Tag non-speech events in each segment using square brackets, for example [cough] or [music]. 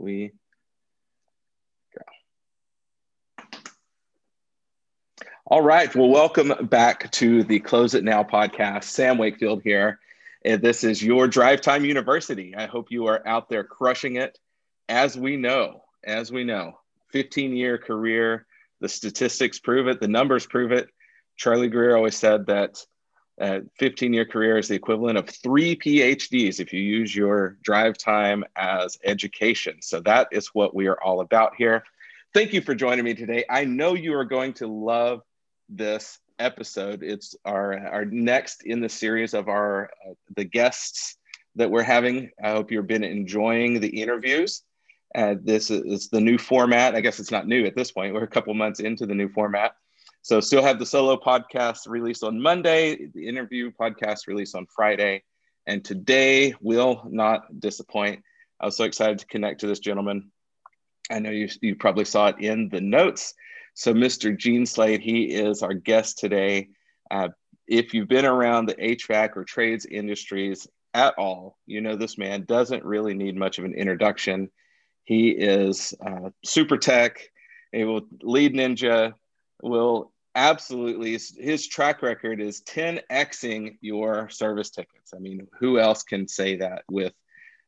we go. All right. Well, welcome back to the Close It Now podcast. Sam Wakefield here. And this is your Drive Time University. I hope you are out there crushing it. As we know, as we know, 15 year career, the statistics prove it, the numbers prove it. Charlie Greer always said that a 15 year career is the equivalent of three PhDs if you use your drive time as education. So that is what we are all about here. Thank you for joining me today. I know you are going to love this episode. It's our, our next in the series of our uh, the guests that we're having. I hope you've been enjoying the interviews. Uh, this is the new format. I guess it's not new at this point. We're a couple months into the new format. So still have the solo podcast released on Monday, the interview podcast released on Friday, and today will not disappoint. I was so excited to connect to this gentleman. I know you, you probably saw it in the notes. So Mr. Gene Slade, he is our guest today. Uh, if you've been around the HVAC or trades industries at all, you know this man doesn't really need much of an introduction. He is uh, super tech, a lead ninja, will absolutely. His track record is 10xing your service tickets. I mean who else can say that with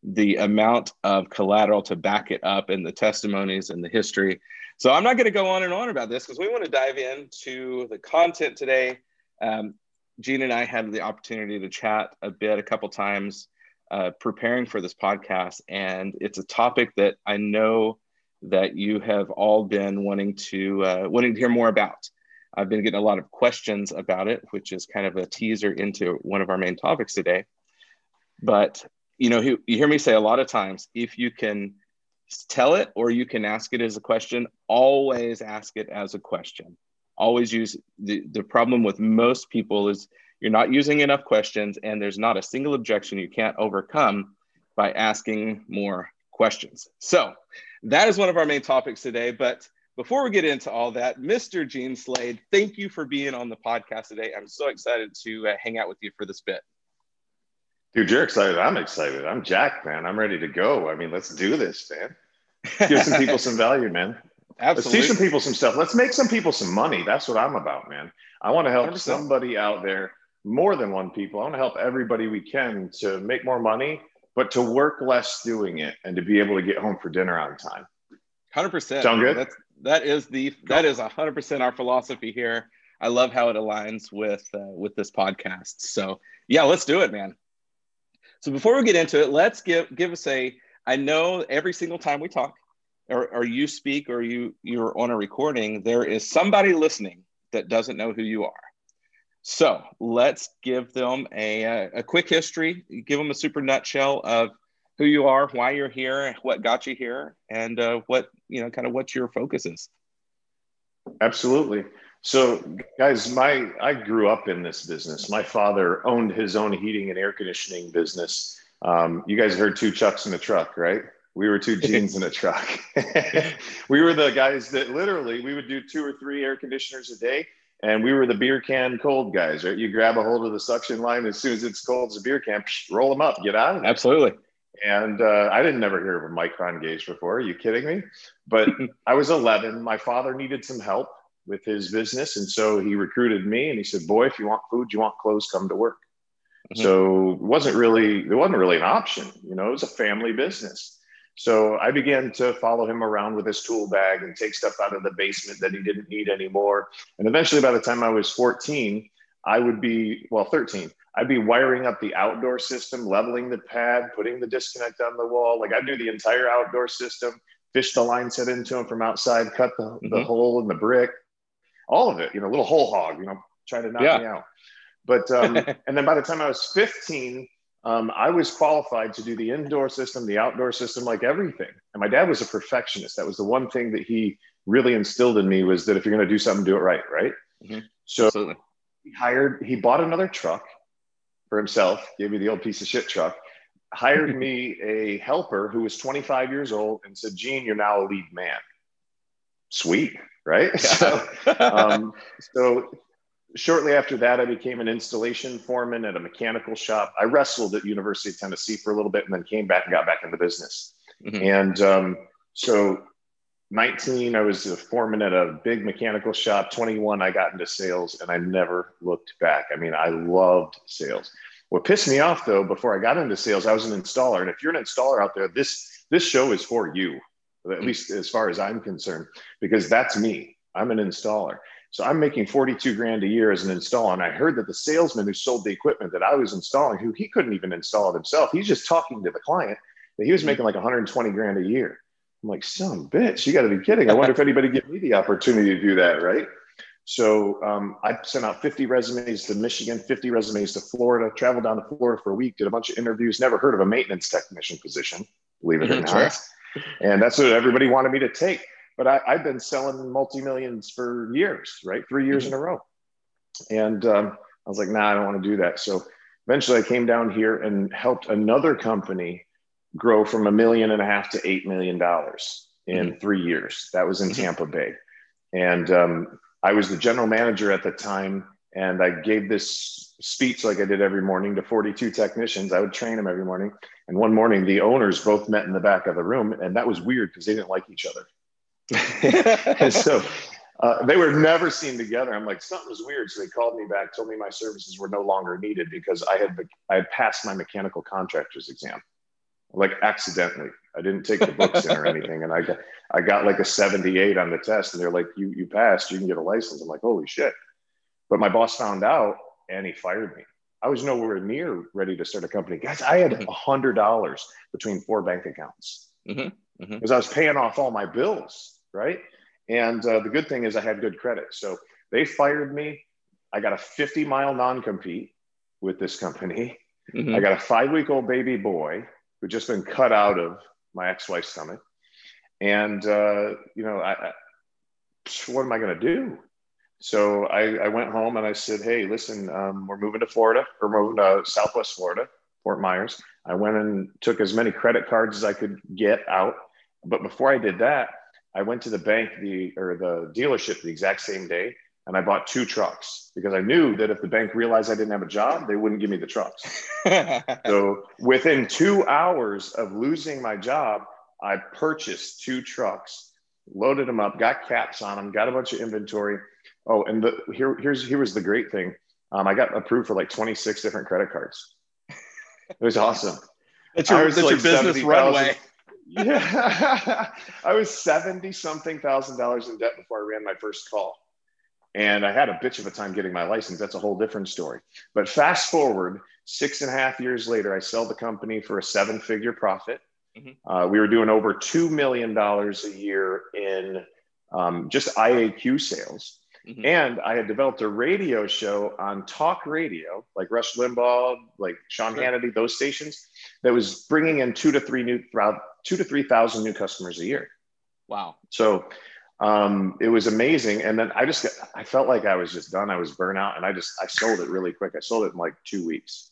the amount of collateral to back it up and the testimonies and the history? So i'm not going to go on and on about this because we want to dive into the content today. Um, gene and i had the opportunity to chat a bit a couple times uh, preparing for this podcast and it's a topic that i know that you have all been wanting to uh, wanting to hear more about. I've been getting a lot of questions about it, which is kind of a teaser into one of our main topics today. But you know, you, hear me say a lot of times, if you can tell it or you can ask it as a question, always ask it as a question. Always use the, the problem with most people is you're not using enough questions and there's not a single objection you can't overcome by asking more questions. So that is one of our main topics today. But before we get into all that, Mr. Gene Slade, thank you for being on the podcast today. I'm so excited to uh, hang out with you for this bit. Dude, you're excited. I'm excited. I'm Jack, man. I'm ready to go. I mean, let's do this, man. Give some people some [laughs] value, man. Absolutely. Let's teach some people some stuff. Let's make some people some money. That's what I'm about, man. I want to help 100%. somebody out there, more than one people. I want to help everybody we can to make more money but to work less doing it and to be able to get home for dinner on time. Hundred percent. Sound good? That's that is the that is hundred percent our philosophy here. I love how it aligns with uh, with this podcast. So yeah, let's do it, man. So before we get into it, let's give give us a. I know every single time we talk, or, or you speak, or you you're on a recording, there is somebody listening that doesn't know who you are. So let's give them a, a quick history, give them a super nutshell of who you are, why you're here, what got you here, and uh, what, you know, kind of what your focus is. Absolutely. So, guys, my I grew up in this business. My father owned his own heating and air conditioning business. Um, you guys heard two Chucks in a truck, right? We were two Genes in a truck. [laughs] we were the guys that literally we would do two or three air conditioners a day and we were the beer can cold guys, right? You grab a hold of the suction line as soon as it's cold as a beer can, psh, roll them up, get out of it. Absolutely. And uh, I didn't never hear of a micron gauge before. Are you kidding me? But [laughs] I was 11. My father needed some help with his business, and so he recruited me. And he said, "Boy, if you want food, you want clothes, come to work." Mm-hmm. So it wasn't really it wasn't really an option. You know, it was a family business. So I began to follow him around with his tool bag and take stuff out of the basement that he didn't need anymore. And eventually, by the time I was 14, I would be, well, 13, I'd be wiring up the outdoor system, leveling the pad, putting the disconnect on the wall. Like I'd do the entire outdoor system, fish the line set into them from outside, cut the, mm-hmm. the hole in the brick, all of it, you know, little Hole Hawg, you know, trying to knock yeah. me out. But, um, [laughs] and then by the time I was 15, um, I was qualified to do the indoor system, the outdoor system, like everything. And my dad was a perfectionist. That was the one thing that he really instilled in me was that if you're going to do something, do it right, right? Mm-hmm. So Absolutely. he hired, he bought another truck for himself, gave me the old piece of shit truck, hired [laughs] me a helper who was 25 years old and said, Gene, you're now a lead man. Sweet, right? [laughs] so, um, so shortly after that, I became an installation foreman at a mechanical shop. I wrestled at University of Tennessee for a little bit and then came back and got back in the business. Mm-hmm. And um, so 19, I was a foreman at a big mechanical shop. 21, I got into sales and I never looked back. I mean, I loved sales. What pissed me off though, before I got into sales, I was an installer. And if you're an installer out there, this this show is for you, at least as far as I'm concerned, because that's me. I'm an installer. So I'm making 42 grand a year as an installer. And I heard that the salesman who sold the equipment that I was installing, who he couldn't even install it himself, he's just talking to the client, that he was making like 120 grand a year. I'm like, some bitch, you got to be kidding. I wonder if anybody give me the opportunity to do that, right? So um, I sent out 50 resumes to Michigan, 50 resumes to Florida, traveled down to Florida for a week, did a bunch of interviews, never heard of a maintenance technician position, believe it or not. And that's what everybody wanted me to take. But I, have been selling multi millions for years, right? Three years mm-hmm. in a row. And um, I was like, nah, I don't want to do that. So eventually I came down here and helped another company grow from a million and a half to eight million dollars in mm-hmm. three years. That was in mm-hmm. Tampa Bay. And um, I was the general manager at the time. And I gave this speech like I did every morning to 42 technicians. I would train them every morning. And one morning, the owners both met in the back of the room. And that was weird because they didn't like each other. And [laughs] so uh, they were never seen together. I'm like, something's weird. So they called me back, told me my services were no longer needed because I had I had passed my mechanical contractor's exam, like accidentally. I didn't take the books in or anything, and I got I got like a 78 on the test, and they're like, you you passed, you can get a license. I'm like, holy shit! But my boss found out, and he fired me. I was nowhere near ready to start a company, guys. I had a hundred dollars between four bank accounts because mm-hmm. mm-hmm. I was paying off all my bills right? And uh, the good thing is I had good credit. So they fired me. I got a 50 mile non compete with this company. Mm-hmm. I got a five week old baby boy who'd just been cut out of my ex wife's stomach. And, uh, you know, I, I, what am I going to do? So I, I, went home and I said, Hey, listen, um, we're moving to Florida. We're moving to Southwest Florida, Fort Myers. I went and took as many credit cards as I could get out. But before I did that, I went to the bank the or the dealership the exact same day and I bought two trucks because I knew that if the bank realized I didn't have a job, they wouldn't give me the trucks. [laughs] so within two hours of losing my job, I purchased two trucks, loaded them up, got caps on them, got a bunch of inventory. Oh, and the, here, here's here was the great thing. Um, I got approved for like 26 different credit cards. It was awesome. That's your, that's like your business runway yeah, [laughs] I was 70 something thousand dollars in debt before I ran my first call. And I had a bitch of a time getting my license. That's a whole different story. But fast forward six and a half years later, I sell the company for a seven figure profit. Mm-hmm. Uh, we were doing over $2 million a year in um, just IAQ sales. Mm-hmm. And I had developed a radio show on talk radio, like Rush Limbaugh, like Sean sure. Hannity, those stations, that was bringing in two to three new two to three thousand new customers a year. Wow! So um, it was amazing. And then I just I felt like I was just done. I was burnout, and I just I sold it really quick. I sold it in like two weeks,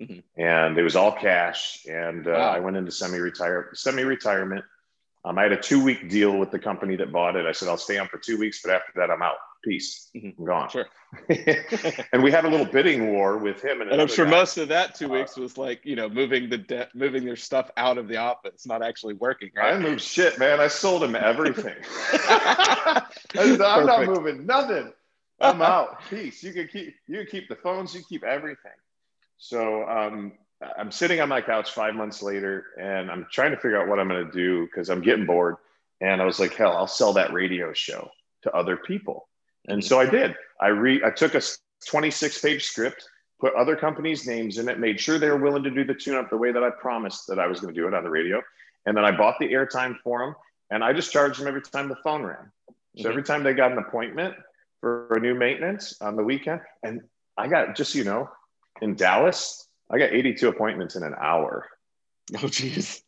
mm-hmm. and it was all cash. And uh, wow. I went into semi retire semi retirement. Um, I had a two week deal with the company that bought it. I said I'll stay on for two weeks, but after that I'm out peace. Mm-hmm. I'm gone. Sure. [laughs] and we had a little bidding war with him. And, and I'm sure guy. most of that two weeks was like, you know, moving the debt, moving their stuff out of the office, not actually working. Right? I moved shit, man. I sold him everything. [laughs] [laughs] I'm not moving nothing. I'm out. Peace. You can keep, you can keep the phones. You keep everything. So, um, I'm sitting on my couch five months later and I'm trying to figure out what I'm going to do because I'm getting bored. And I was like, hell, I'll sell that radio show to other people. And so I did. I re I took a 26 page script, put other companies' names in it, made sure they were willing to do the tune up the way that I promised that I was going to do it on the radio. And then I bought the airtime for them and I just charged them every time the phone rang. So mm-hmm. every time they got an appointment for a new maintenance on the weekend, and I got just you know, in Dallas, I got 82 appointments in an hour. [laughs] Oh, geez.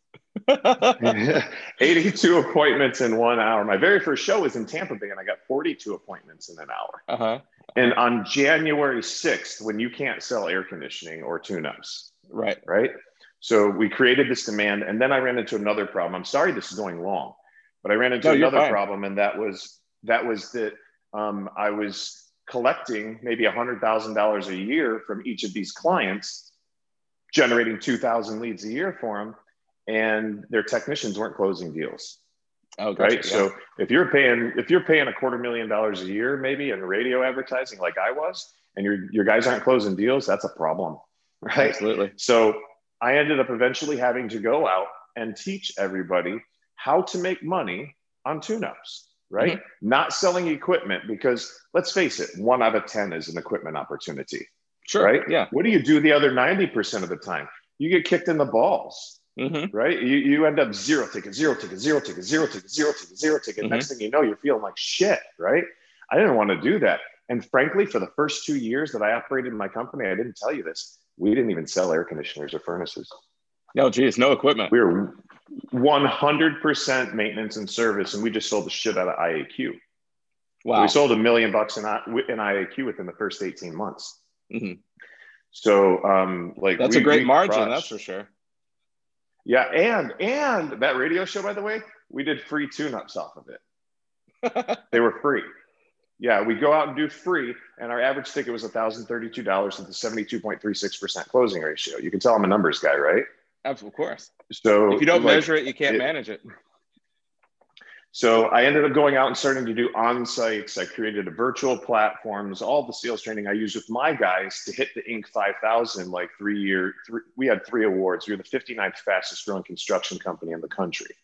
[laughs] 82 appointments in one hour. My very first show was in Tampa Bay, and I got 42 appointments in an hour. Uh-huh. And on January 6th, when you can't sell air conditioning or tune ups, right? Right. So we created this demand, and then I ran into another problem. I'm sorry this is going long, but I ran into no, another problem, and that was that was that um, I was collecting maybe a hundred thousand dollars a year from each of these clients, generating two thousand leads a year for them and their technicians weren't closing deals. Oh, gotcha, right. Yeah. So if you're paying if you're paying a quarter million dollars a year, maybe in radio advertising, like I was, and your your guys aren't closing deals, that's a problem, [laughs] right? Absolutely. So I ended up eventually having to go out and teach everybody how to make money on tune-ups, right? Mm-hmm. Not selling equipment because let's face it, one out of ten is an equipment opportunity. Sure. Right. Yeah. What do you do the other ninety percent of the time? You get kicked in the balls Mm-hmm. right? You, you end up zero ticket, zero ticket, zero ticket, zero ticket, zero ticket, zero ticket. Mm-hmm. Next thing you know, you're feeling like shit, right? I didn't want to do that. And frankly, for the first two years that I operated my company, I didn't tell you this. We didn't even sell air conditioners or furnaces. No, geez, no equipment. We were 100% maintenance and service, and we just sold the shit out of IAQ. Wow. We sold a million bucks in, in IAQ within the first 18 months. Mm-hmm. So, um, like, that's we, a great margin, crushed. that's for sure. Yeah, and and that radio show, by the way, we did free tune-ups off of it. [laughs] they were free. Yeah, we go out and do free, and our average ticket was $1,032 with a 72.36% closing ratio. You can tell I'm a numbers guy, right? Absolutely, Of course. So if you don't like, measure it, you can't it, manage it. So I ended up going out and starting to do on sites. I created a virtual platforms, all the sales training I used with my guys to hit the Inc. 5000 like three year. Three, we had three awards. We were the 59th fastest growing construction company in the country,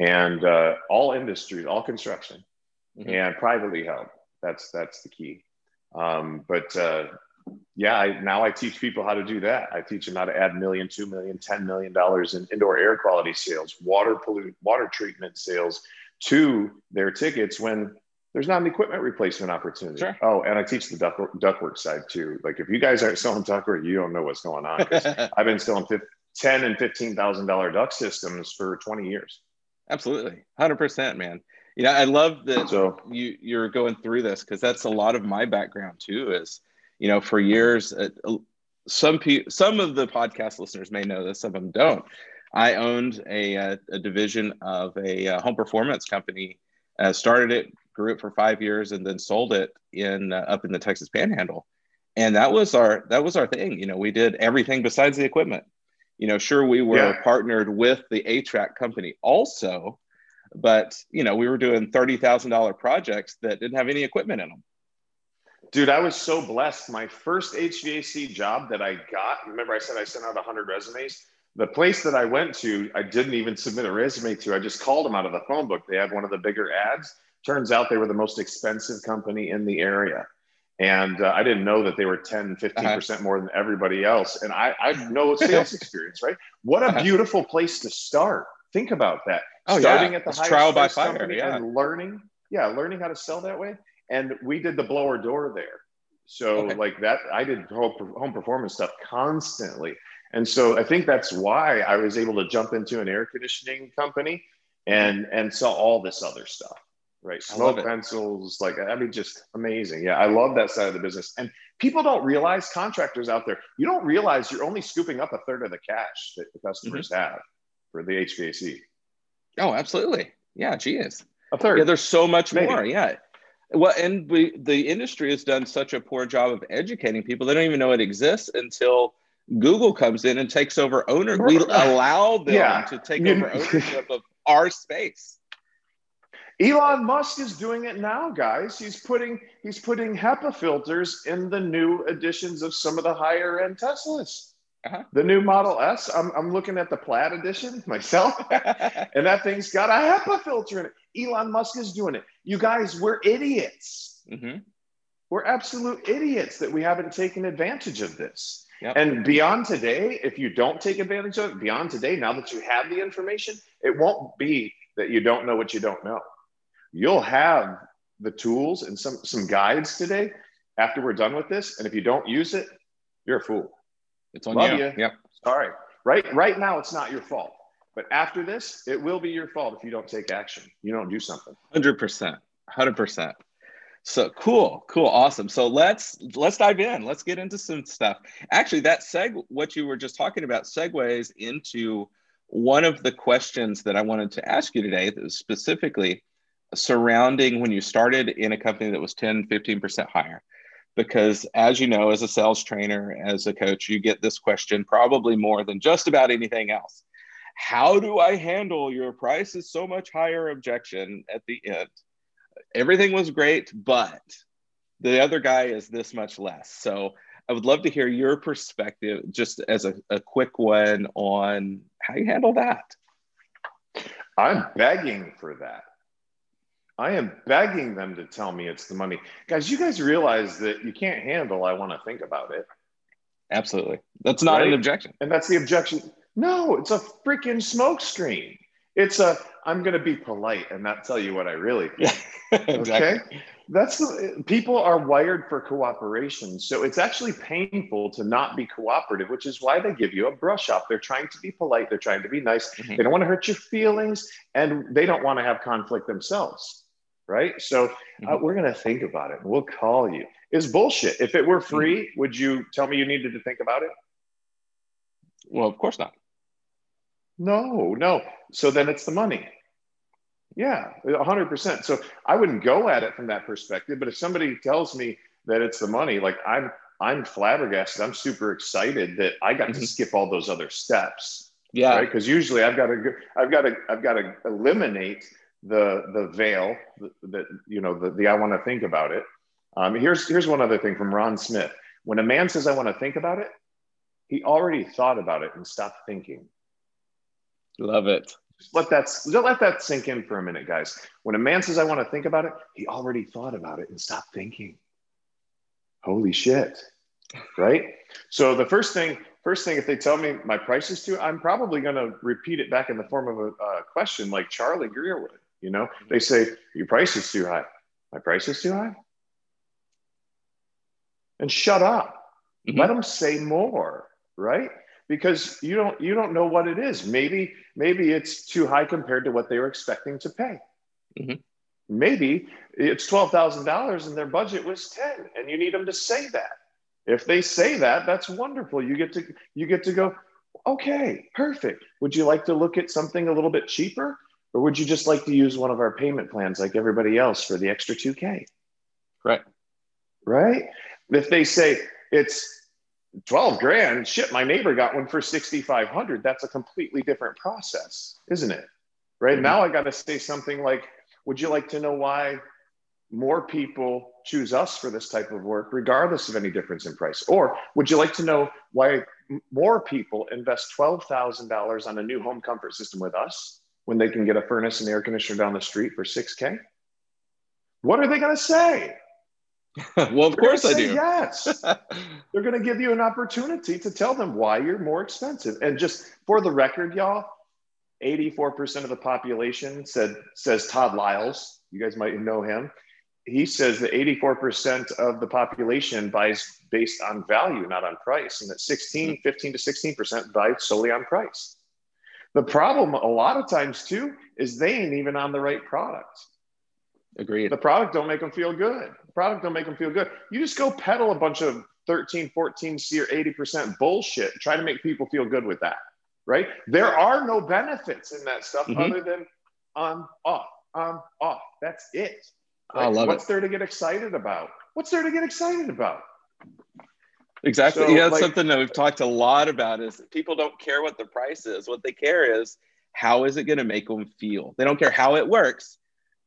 and uh, all industries, all construction, mm-hmm. and privately held. That's that's the key. Um, but uh, yeah, I, now I teach people how to do that. I teach them how to add million, two million, ten million dollars in indoor air quality sales, water pollute, water treatment sales to their tickets when there's not an equipment replacement opportunity. Sure. Oh, and I teach the duck, ductwork side too. Like if you guys aren't selling ductwork, you don't know what's going on. Because [laughs] I've been selling 10 and fifteen thousand dollar duct systems for 20 years. Absolutely, hundred percent, man. You know, I love that so, you you're going through this because that's a lot of my background too. Is you know, for years, uh, some people, some of the podcast listeners may know this, some of them don't. I owned a, a, a division of a, a, uh, home performance company. Uh, started it, grew it for five years, and then sold it in uh, up in the Texas Panhandle. And that was our that was our thing. You know, we did everything besides the equipment. You know, sure we were yeah. partnered with the HVAC company also, but you know we were doing thirty thousand dollar projects that didn't have any equipment in them. Dude, I was so blessed. My first HVAC job that I got, remember I said I sent out 100 resumes? The place that I went to, I didn't even submit a resume to. I just called them out of the phone book. They had one of the bigger ads. Turns out they were the most expensive company in the area. And uh, I didn't know that they were 10, 15% uh-huh. more than everybody else. And I, I have no [laughs] sales experience, right? What a uh-huh. beautiful place to start. Think about that. Oh, Starting yeah. at the it's trial by fire, yeah. and learning, yeah, learning how to sell that way and we did the blower door there. So okay. like that, I did home performance stuff constantly. And so I think that's why I was able to jump into an air conditioning company and and sell all this other stuff. Right. Smoke pencils, like I mean, just amazing. Yeah, I love that side of the business. And people don't realize contractors out there, you don't realize you're only scooping up a third of the cash that the customers mm-hmm. have for the HVAC. Oh, absolutely. Yeah, geez. A third. Yeah, there's so much Maybe. more. Yeah. Well, and we, the industry has done such a poor job of educating people. They don't even know it exists until Google comes in and takes over owner. We allow them yeah. to take over [laughs] ownership of our space. Elon Musk is doing it now, guys. He's putting he's putting HEPA filters in the new editions of some of the higher end Teslas. Uh-huh. The new Model S. I'm, I'm looking at the Plaid edition myself, [laughs] and that thing's got a HEPA filter in it. Elon Musk is doing it. You guys, we're idiots. Mm-hmm. We're absolute idiots that we haven't taken advantage of this. Yep. And beyond today, if you don't take advantage of it, beyond today, now that you have the information, it won't be that you don't know what you don't know. You'll have the tools and some some guides today after we're done with this. And if you don't use it, you're a fool. It's on Love you. you. Yep. Sorry. Right right now it's not your fault. But after this, it will be your fault if you don't take action. You don't do something. 100%. 100%. So cool, cool, awesome. So let's let's dive in. Let's get into some stuff. Actually, that seg what you were just talking about segues into one of the questions that I wanted to ask you today, specifically surrounding when you started in a company that was 10, 15% higher. Because as you know, as a sales trainer, as a coach, you get this question probably more than just about anything else how do I handle your price is so much higher objection at the end? Everything was great, but the other guy is this much less. So I would love to hear your perspective, just as a, a quick one on how you handle that. I'm begging for that. I am begging them to tell me it's the money. Guys, you guys realize that you can't handle, I want to think about it. Absolutely. That's not right? an objection. And that's the objection. No, it's a freaking smokescreen. It's a, I'm going to be polite and not tell you what I really think. [laughs] exactly. Okay. That's the, people are wired for cooperation. So it's actually painful to not be cooperative, which is why they give you a brush up. They're trying to be polite. They're trying to be nice. Mm-hmm. They don't want to hurt your feelings and they don't want to have conflict themselves. Right. So uh, mm-hmm. we're going to think about it. We'll call you. Is bullshit. If it were mm-hmm. free, would you tell me you needed to think about it? Well, of course not. No, no. So then it's the money. Yeah, 100%. So I wouldn't go at it from that perspective, but if somebody tells me that it's the money, like I'm I'm flabbergasted. I'm super excited that I got mm-hmm. to skip all those other steps. Yeah. Right? Cuz usually I've got to I've got to I've got to eliminate the the veil that you know the, the I want to think about it. Um, here's here's one other thing from Ron Smith. When a man says I want to think about it, he already thought about it and stopped thinking. Love it. Just let that let that sink in for a minute, guys. When a man says, "I want to think about it," he already thought about it and stopped thinking. Holy shit! Right. So the first thing, first thing, if they tell me my price is too, I'm probably going to repeat it back in the form of a, a question, like Charlie Greer would. You know, they say your price is too high. My price is too high. And shut up. Mm-hmm. Let them say more. Right because you don't you don't know what it is. Maybe maybe it's too high compared to what they were expecting to pay. Mm-hmm. Maybe it's twelve thousand dollars and their budget was ten, and you need them to say that. If they say that, that's wonderful. You get to you get to go. Okay, perfect. Would you like to look at something a little bit cheaper, or would you just like to use one of our payment plans like everybody else for the extra two k? Right. Right. If they say it's 12 grand shit my neighbor got one for 6500 that's a completely different process isn't it right mm-hmm. now i got to say something like would you like to know why more people choose us for this type of work regardless of any difference in price or would you like to know why more people invest $12000 on a new home comfort system with us when they can get a furnace and air conditioner down the street for 6k what are they going to say [laughs] well, of course I do. Yes. [laughs] They're going to give you an opportunity to tell them why you're more expensive. And just for the record, y'all, 84% of the population said says Todd Lyles. You guys might know him. He says that 84% of the population buys based on value, not on price, and that 16, 15 to 16% buy solely on price. The problem a lot of times too is they ain't even on the right product. Agreed. The product don't make them feel good. The product don't make them feel good. You just go peddle a bunch of 13, 14 C or 80% bullshit. Try to make people feel good with that. Right? There are no benefits in that stuff mm-hmm. other than on, off, on, off. That's it. Right? I love What's it. there to get excited about? What's there to get excited about? Exactly. So, yeah, that's like, something that we've talked a lot about is people don't care what the price is. What they care is how is it going to make them feel? They don't care how it works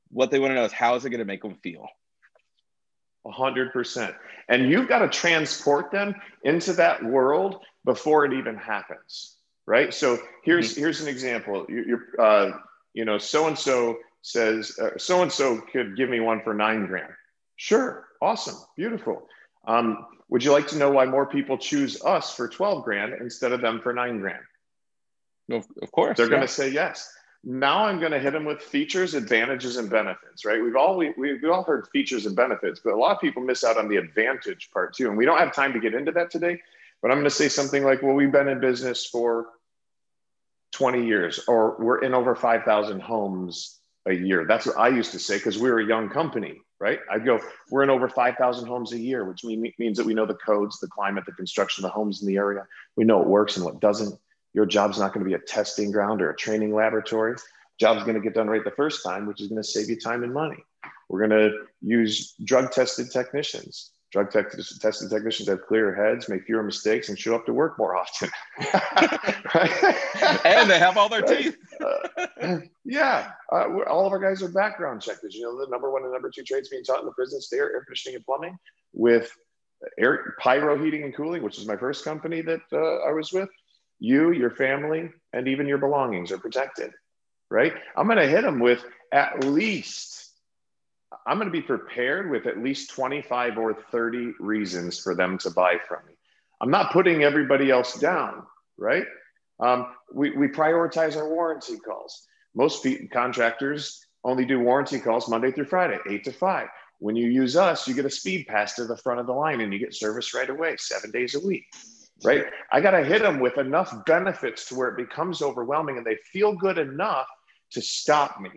what they want to know is how is it going to make them feel? A hundred percent. And you've got to transport them into that world before it even happens, right? So here's mm-hmm. here's an example. You, are uh, you know, so and so says so and so could give me one for nine grand. Sure, awesome, beautiful. Um, would you like to know why more people choose us for twelve grand instead of them for nine grand? Of, of course, they're yeah. going to say yes. Now I'm going to hit them with features, advantages, and benefits, right? We've all we, we've all heard features and benefits, but a lot of people miss out on the advantage part too. And we don't have time to get into that today. But I'm going to say something like, well, we've been in business for 20 years, or we're in over 5,000 homes a year. That's what I used to say because we were a young company, right? I'd go, we're in over 5,000 homes a year, which means that we know the codes, the climate, the construction of the homes in the area. We know what works and what doesn't. Your job's not going to be a testing ground or a training laboratory. Job's going to get done right the first time, which is going to save you time and money. We're going to use drug tested technicians. Drug tech, testing technicians have clearer heads, make fewer mistakes, and show up to work more often. [laughs] and they have all their right? teeth. uh, yeah, uh, all of our guys are background checked. checkers. You know, the number one and number two trades being taught in the prisons there, air conditioning and plumbing, with air pyro heating and cooling, which is my first company that uh, I was with. You, your family, and even your belongings are protected. Right? I'm going to hit them with at least I'm going to be prepared with at least 25 or 30 reasons for them to buy from me. I'm not putting everybody else down, right? Um, we, we prioritize our warranty calls. Most contractors only do warranty calls Monday through Friday, eight to five. When you use us, you get a speed pass to the front of the line and you get service right away, seven days a week, right? I got to hit them with enough benefits to where it becomes overwhelming and they feel good enough to stop me.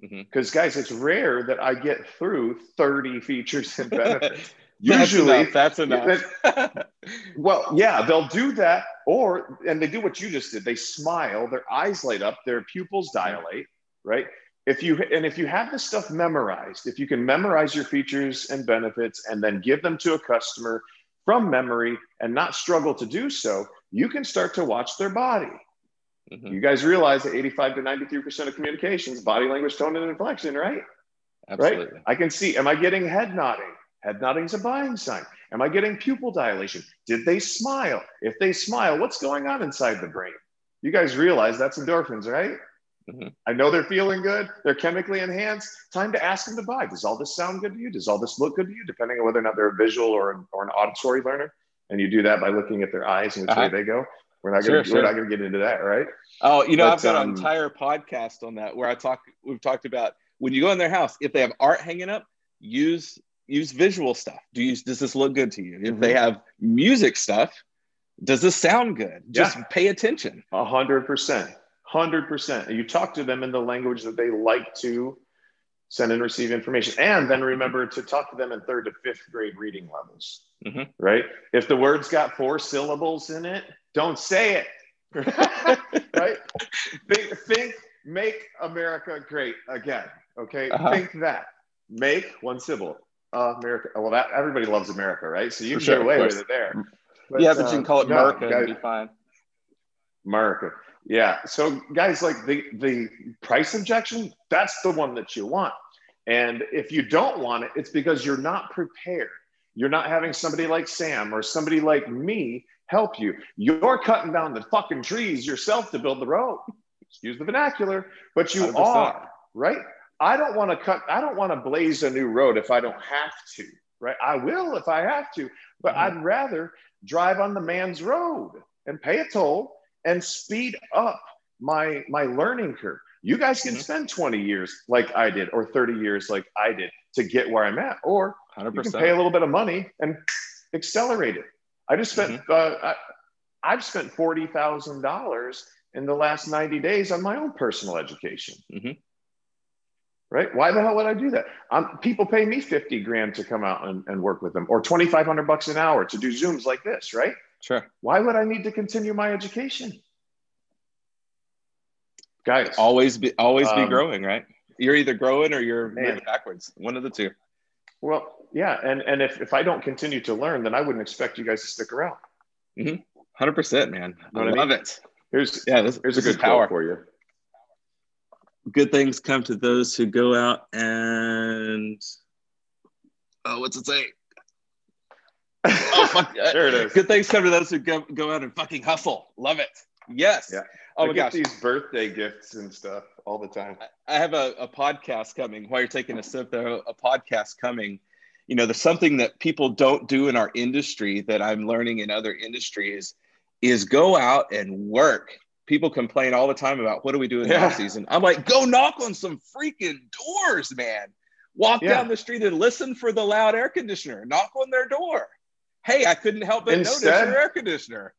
Because mm-hmm. guys, it's rare that I get through 30 features and [laughs] benefits. Usually, that's enough. That's enough. [laughs] well, yeah, they'll do that, or and they do what you just did. They smile, their eyes light up, their pupils dilate, right? If you and if you have this stuff memorized, if you can memorize your features and benefits and then give them to a customer from memory and not struggle to do so, you can start to watch their body. Mm-hmm. You guys realize that 85 to 93% of communications, body language, tone, and inflection, right? Absolutely. Right? I can see, am I getting head nodding? Head nodding is a buying sign. Am I getting pupil dilation? Did they smile? If they smile, what's going on inside the brain? You guys realize that's endorphins, right? Mm-hmm. I know they're feeling good. They're chemically enhanced. Time to ask them to buy. Does all this sound good to you? Does all this look good to you? Depending on whether or not they're a visual or an, or an auditory learner. And you do that by looking at their eyes and which uh-huh. way they go. We're not gonna sure, we're not gonna get into that, right? Oh, you know, but, I've got um, an entire podcast on that where I talk. We've talked about when you go in their house, if they have art hanging up, use use visual stuff. Do you does this look good to you? Mm-hmm. If they have music stuff, does this sound good? Just yeah. pay attention. A hundred percent, hundred percent. You talk to them in the language that they like to send and receive information, and then remember to talk to them in third to fifth grade reading levels. Mm-hmm. Right? If the word's got four syllables in it don't say it. [laughs] right? Think, think, make America great again. Okay. Uh-huh. Think that. Make one syllable. Uh, America. Well, that everybody loves America, right? So you can sure, get away with it there. But, yeah, but you can call it no, America guys, be fine. America. Yeah. So guys, like the the price objection, that's the one that you want. And if you don't want it, it's because you're not prepared. You're not having somebody like Sam or somebody like me help you. You're cutting down the fucking trees yourself to build the road. Excuse the vernacular, but you 100%. are, right? I don't want to cut, I don't want to blaze a new road if I don't have to, right? I will if I have to, but mm-hmm. I'd rather drive on the man's road and pay a toll and speed up my my learning curve. You guys can mm-hmm. spend 20 years like I did or 30 years like I did to get where I'm at, or 100%. you can pay a little bit of money and accelerate it. I just spent, mm-hmm. uh, I, have spent $40,000 in the last 90 days on my own personal education. Mm-hmm. Right? Why the hell would I do that? Um, people pay me 50 grand to come out and, and work with them or 2,500 bucks an hour to do Zooms like this, right? Sure. Why would I need to continue my education? Guys, always be always um, be growing, right? You're either growing or you're moving backwards. One of the two. Well, yeah, and and if if I don't continue to learn, then I wouldn't expect you guys to stick around. Mm-hmm. 100%, man. I, I love mean? it. Here's yeah, this, here's this a good power for you. Good things come to those who go out and oh, what's it say? Oh, fuck. Uh, there it is. Good things come to those who go, go out and fucking hustle. Love it. Yes. Yeah. Oh I my get gosh. these birthday gifts and stuff all the time. I have a, a podcast coming while you're taking a sip there a podcast coming. You know, there's something that people don't do in our industry that I'm learning in other industries is go out and work. People complain all the time about what do we do in the yeah. off season. I'm like, go knock on some freaking doors, man. Walk yeah. down the street and listen for the loud air conditioner. Knock on their door. Hey, I couldn't help but Instead, notice your air conditioner.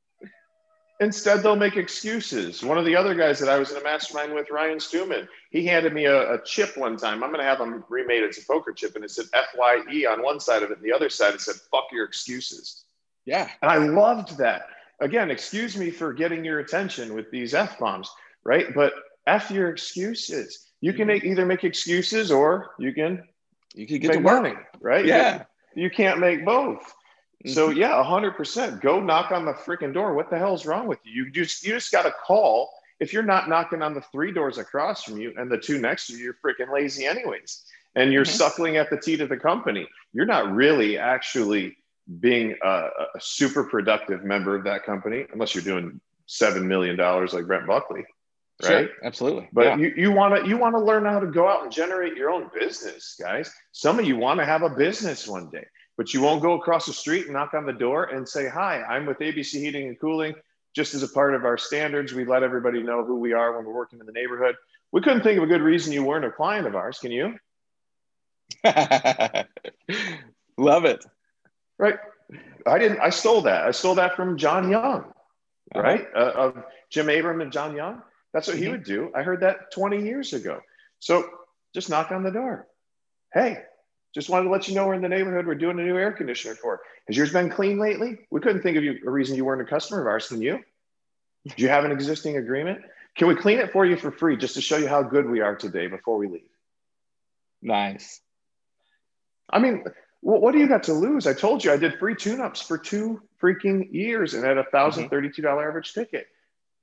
Instead, they'll make excuses. One of the other guys that I was in a mastermind with, Ryan Stewman, he handed me a, a chip one time. I'm going to have him remade as a poker chip, and it said FYE on one side of it, and the other side it said "fuck your excuses." Yeah, and I loved that. Again, excuse me for getting your attention with these f bombs, right? But f your excuses. You can mm-hmm. either make excuses or you can you can get to money, right? Yeah. you can't make both. Mm-hmm. So yeah, hundred percent. Go knock on the freaking door. What the hell's wrong with you? You just you just got to call. If you're not knocking on the three doors across from you and the two next to you, you're freaking lazy anyways. And you're mm-hmm. suckling at the teat of the company. You're not really actually being a, a super productive member of that company unless you're doing seven million dollars like Brent Buckley right? Sure, absolutely. But yeah. you, you want to you want to learn how to go out and generate your own business, guys. Some of you want to have a business one day, but you won't go across the street and knock on the door and say, "Hi, I'm with ABC Heating and Cooling." Just as a part of our standards, we let everybody know who we are when we're working in the neighborhood. We couldn't think of a good reason you weren't a client of ours. Can you? [laughs] Love it. Right. I didn't. I stole that. I stole that from John Young, uh-huh. right? Uh, of Jim Abram and John Young. That's what he mm-hmm. would do. I heard that 20 years ago. So just knock on the door. Hey, just wanted to let you know we're in the neighborhood. We're doing a new air conditioner for. Has yours been clean lately? We couldn't think of you, a reason you weren't a customer of ours. Can you? Do you have an existing agreement? Can we clean it for you for free just to show you how good we are today before we leave? Nice. I mean, what do you got to lose? I told you I did free tune-ups for two freaking years and had a thousand thirty-two dollar average ticket.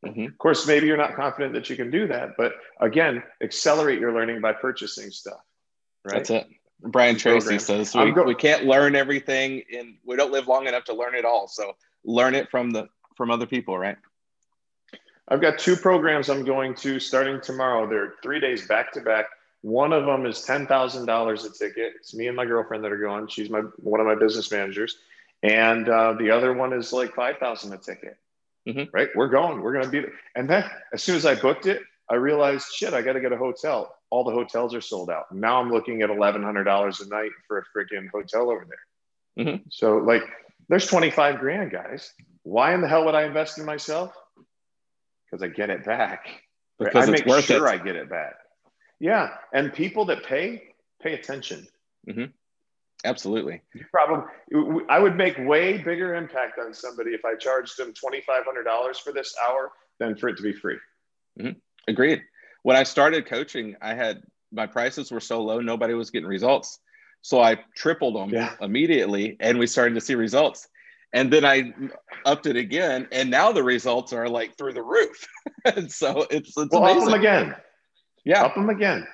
Mm-hmm. Of course, maybe you're not confident that you can do that, but again, accelerate your learning by purchasing stuff. Right. That's it. Brian Tracy says we, go- we can't learn everything and we don't live long enough to learn it all. So learn it from the from other people, right? I've got two programs I'm going to starting tomorrow. They're three days back to back. One of them is ten thousand dollars a ticket. It's me and my girlfriend that are going. She's my one of my business managers, and uh, the other one is like five thousand a ticket. Mm-hmm. Right? We're going. We're going to be there. And then as soon as I booked it, I realized, shit, I got to get a hotel. All the hotels are sold out. Now I'm looking at eleven hundred dollars a night for a freaking hotel over there. Mm-hmm. So like, there's twenty five grand, guys. Why in the hell would I invest in myself? Because I get it back. Because I make sure it. I get it back. Yeah, and people that pay pay attention. Mm-hmm. Absolutely. Problem. I would make way bigger impact on somebody if I charged them twenty five hundred dollars for this hour than for it to be free. Mm-hmm. Agreed. When I started coaching, I had my prices were so low, nobody was getting results. So I tripled them yeah. immediately, and we started to see results. And then I upped it again, and now the results are like through the roof. [laughs] and so it's, it's well, amazing. up them again. Yeah, up them again.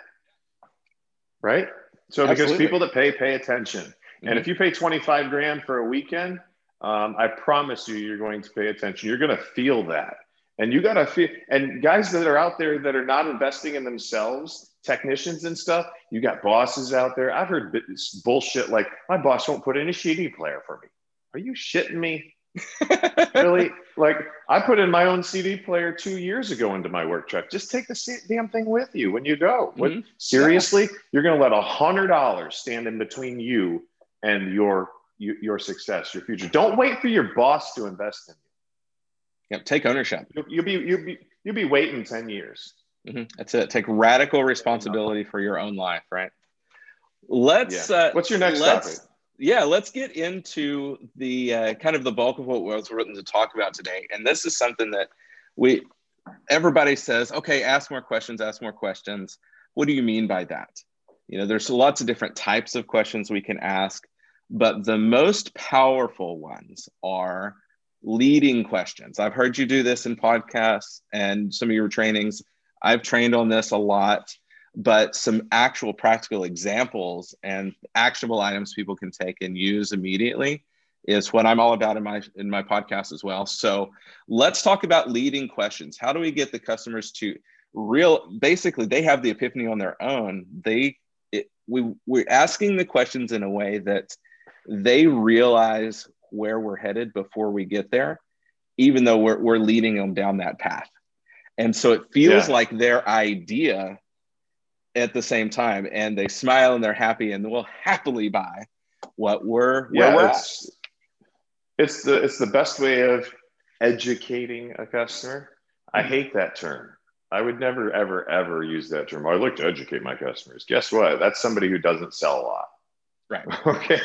Right. So Absolutely. because people that pay pay attention, mm-hmm. and if you pay twenty five grand for a weekend, um, I promise you, you're going to pay attention. You're going to feel that, and you got to feel. And guys that are out there that are not investing in themselves, technicians and stuff, you got bosses out there. I've heard bullshit like my boss won't put in a CD player for me. Are you shitting me? [laughs] really like i put in my own cd player two years ago into my work truck just take the damn thing with you when you go mm-hmm. what, seriously yeah. you're going to let a hundred dollars stand in between you and your your success your future don't wait for your boss to invest in you yep take ownership you'll, you'll be you'll be you'll be waiting 10 years mm-hmm. that's it take radical responsibility for your own life right let's yeah. uh, what's your next topic yeah, let's get into the uh, kind of the bulk of what was written to talk about today. And this is something that we everybody says, okay, ask more questions, ask more questions. What do you mean by that? You know, there's lots of different types of questions we can ask, but the most powerful ones are leading questions. I've heard you do this in podcasts and some of your trainings. I've trained on this a lot but some actual practical examples and actionable items people can take and use immediately is what I'm all about in my in my podcast as well. So let's talk about leading questions. How do we get the customers to real basically they have the epiphany on their own. They it, we we're asking the questions in a way that they realize where we're headed before we get there, even though we're, we're leading them down that path. And so it feels yeah. like their idea at the same time and they smile and they're happy and will happily buy what we're yeah we're it's, it's the it's the best way of educating a customer. I mm-hmm. hate that term. I would never ever ever use that term. I like to educate my customers. Guess what? That's somebody who doesn't sell a lot right [laughs] okay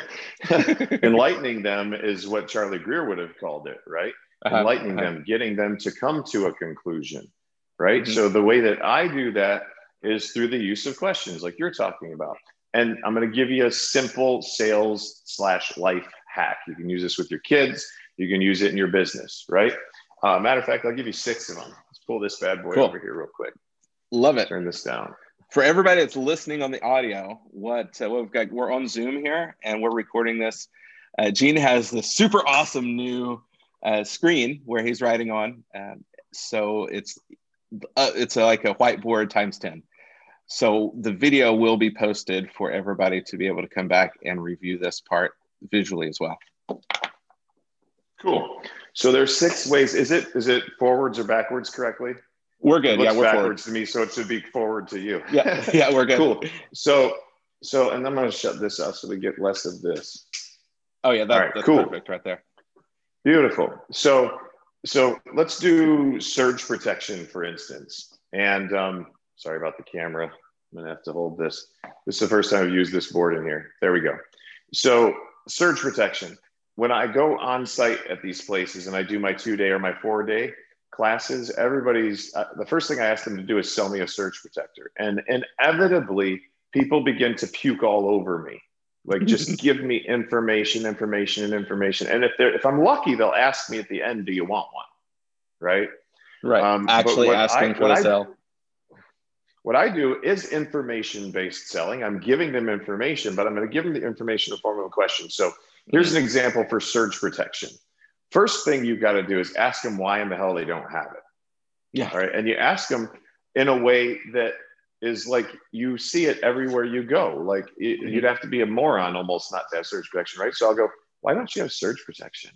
[laughs] enlightening them is what charlie greer would have called it right uh-huh. enlightening uh-huh. them getting them to come to a conclusion right mm-hmm. so the way that i do that is through the use of questions like you're talking about. and I'm going to give you a simple sales slash life hack. You can use this with your kids. You can use it in your business, right? Uh, matter of fact, I'll give you six of them. Let's pull this bad boy cool. over here real quick. Love it. Turn this down. For everybody that's listening on the audio, what, uh, we've got, we're on Zoom here and we're recording this. Uh, Gene has the super awesome new uh, screen where he's writing on. Um, so it's uh, it's a, like a whiteboard times 10. So the video will be posted for everybody to be able to come back and review this part visually as well. Cool. So there's six ways. Is it is it forwards or backwards correctly? We're good. yeah, we're backwards forward. to me, so it should be forward to you. Yeah, [laughs] yeah, we're good. cool. So so and I'm going to shut this off so we get less of this. Oh yeah, that, right, that's cool. perfect right there. Beautiful. So so let's do surge protection, for instance. And um, sorry about the camera. I'm gonna have to hold this. This is the first time I've used this board in here. There we go. So surge protection. When I go on site at these places and I do my two day or my four day classes, everybody's uh, the first thing I ask them to do is sell me a surge protector. And inevitably, people begin to puke all over me. Like just [laughs] give me information, information, and information. And if they're if I'm lucky, they'll ask me at the end, "Do you want one?" Right. Right. Um, Actually asking I, for the sale. What I do is information based selling. I'm giving them information, but I'm going to give them the information in the form of a question. So here's an example for surge protection. First thing you've got to do is ask them why in the hell they don't have it. Yeah. All right. And you ask them in a way that is like you see it everywhere you go. Like it, mm-hmm. you'd have to be a moron almost not to have surge protection, right? So I'll go, why don't you have surge protection?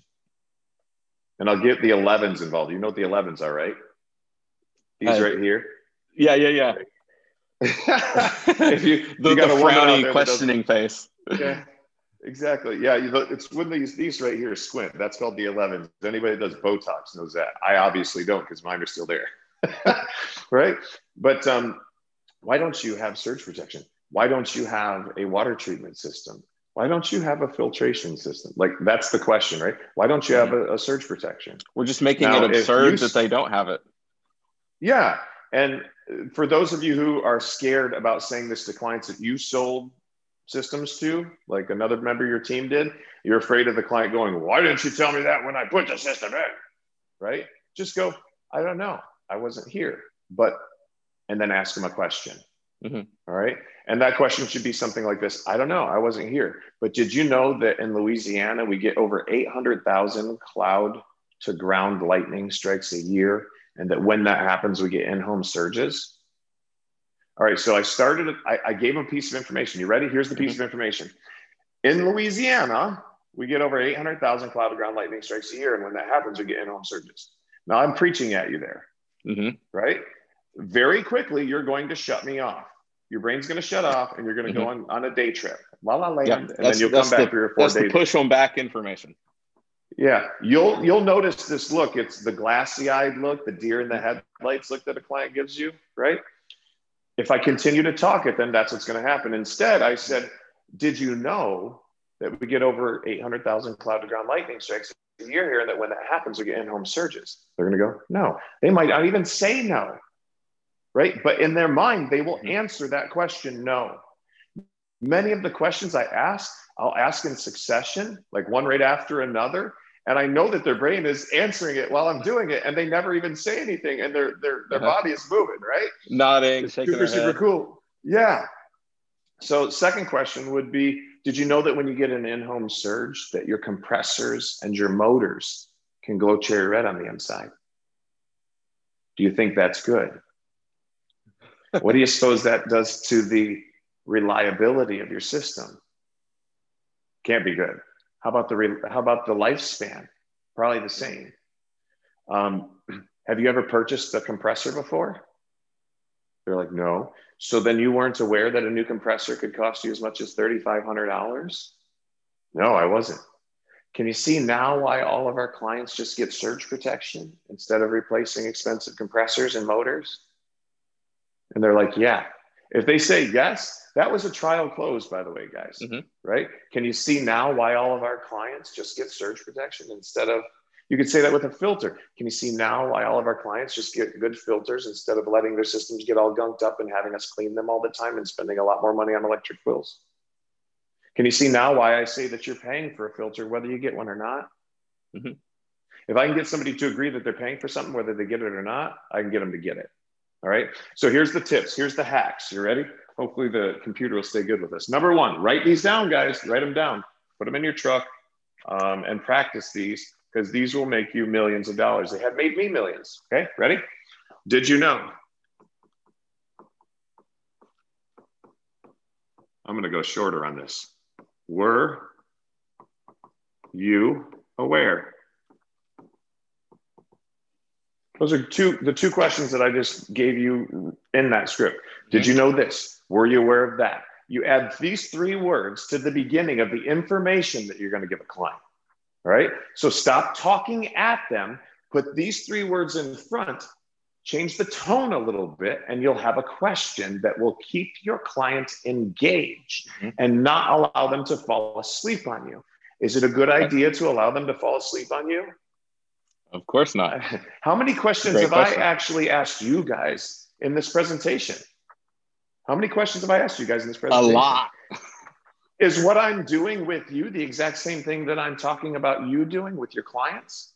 And I'll get the 11s involved. You know what the 11s are, right? These uh, right here. Yeah, yeah, yeah. [laughs] [laughs] if you, the, you got the a frowny questioning face. Yeah, exactly. Yeah, you, it's when these these right here squint. That's called the 11s. Anybody that does Botox knows that. I obviously don't because mine are still there. [laughs] right? But um, why don't you have surge protection? Why don't you have a water treatment system? Why don't you have a filtration system? Like that's the question, right? Why don't you have a, a surge protection? We're just making now, it absurd you, that they don't have it. Yeah. And for those of you who are scared about saying this to clients that you sold systems to, like another member of your team did, you're afraid of the client going, Why didn't you tell me that when I put the system in? Right? Just go, I don't know. I wasn't here. But and then ask them a question. Mm-hmm. All right. And that question should be something like this I don't know. I wasn't here. But did you know that in Louisiana, we get over 800,000 cloud to ground lightning strikes a year? And that when that happens, we get in home surges? All right. So I started, I, I gave him a piece of information. You ready? Here's the piece mm-hmm. of information. In Louisiana, we get over 800,000 cloud to ground lightning strikes a year. And when that happens, we get in home surges. Now I'm preaching at you there. Mm-hmm. Right very quickly you're going to shut me off. Your brain's going to shut off and you're going to mm-hmm. go on, on a day trip. La la land. Yep. And then you'll come back the, three or four that's days. The push on back information. Yeah. You'll you'll notice this look. It's the glassy-eyed look, the deer in the headlights look that a client gives you, right? If I continue to talk it, then that's what's going to happen. Instead, I said, Did you know that we get over 800,000 cloud to ground lightning strikes a year here, and that when that happens, we get in home surges? They're going to go, No. They might not even say no right? But in their mind, they will mm-hmm. answer that question no. Many of the questions I ask, I'll ask in succession, like one right after another. And I know that their brain is answering it while I'm doing it, and they never even say anything, and their their their uh-huh. body is moving, right? Nodding, it's shaking super super cool. Yeah. So second question would be: Did you know that when you get an in-home surge, that your compressors and your motors can glow cherry red on the inside? Do you think that's good? what do you suppose that does to the reliability of your system? Can't be good. How about the how about the lifespan? Probably the same. Um, have you ever purchased a compressor before? They're like, no. So then you weren't aware that a new compressor could cost you as much as $3,500? No, I wasn't. Can you see now why all of our clients just get surge protection instead of replacing expensive compressors and motors? And they're like, yeah. If they say yes, that was a trial close, by the way, guys. Mm-hmm. Right? Can you see now why all of our clients just get surge protection instead of You could say that with a filter. Can you see now why all of our clients just get good filters instead of letting their systems get all gunked up and having us clean them all the time and spending a lot more money on electric bills? Can you see now why I say that you're paying for a filter, whether you get one or not? Mm-hmm. If I can get somebody to agree that they're paying for something, whether they get it or not, I can get them to get it. All right. So here's the tips. Here's the hacks. You ready? Hopefully the computer will stay good with us. Number one, write these down, guys. Write them down. Put them in your truck um, and practice these because these will make you millions of dollars. They have made me millions. Okay. Ready? Did you know? I'm going to go shorter on this. Were you aware? Those are two the two questions that I just gave you in that script. Did you know this? Were you aware of that? You add these three words to the beginning of the information that you're going to give a client. All right. So stop talking at them, put these three words in front, change the tone a little bit, and you'll have a question that will keep your client engaged mm-hmm. and not allow them to fall asleep on you. Is it a good idea to allow them to fall asleep on you? Of course not. [laughs] How many questions Great have question. I actually asked you guys in this presentation? How many questions have I asked you guys in this presentation? A lot. [laughs] Is what I'm doing with you the exact same thing that I'm talking about you doing with your clients?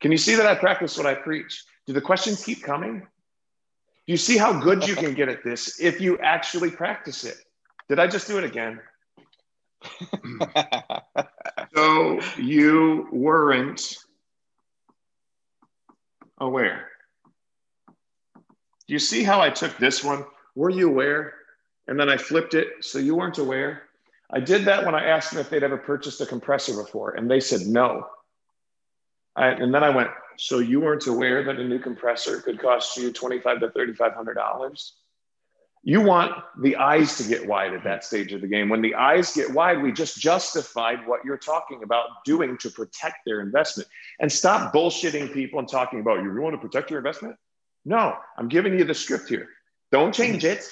Can you see that I practice what I preach? Do the questions keep coming? Do you see how good you can get at this if you actually practice it? Did I just do it again? [laughs] so you weren't aware. Do you see how I took this one? Were you aware? And then I flipped it so you weren't aware. I did that when I asked them if they'd ever purchased a compressor before, and they said no. I, and then I went, so you weren't aware that a new compressor could cost you twenty-five to thirty-five hundred dollars? You want the eyes to get wide at that stage of the game. When the eyes get wide, we just justified what you're talking about doing to protect their investment. And stop bullshitting people and talking about you want to protect your investment? No, I'm giving you the script here. Don't change it.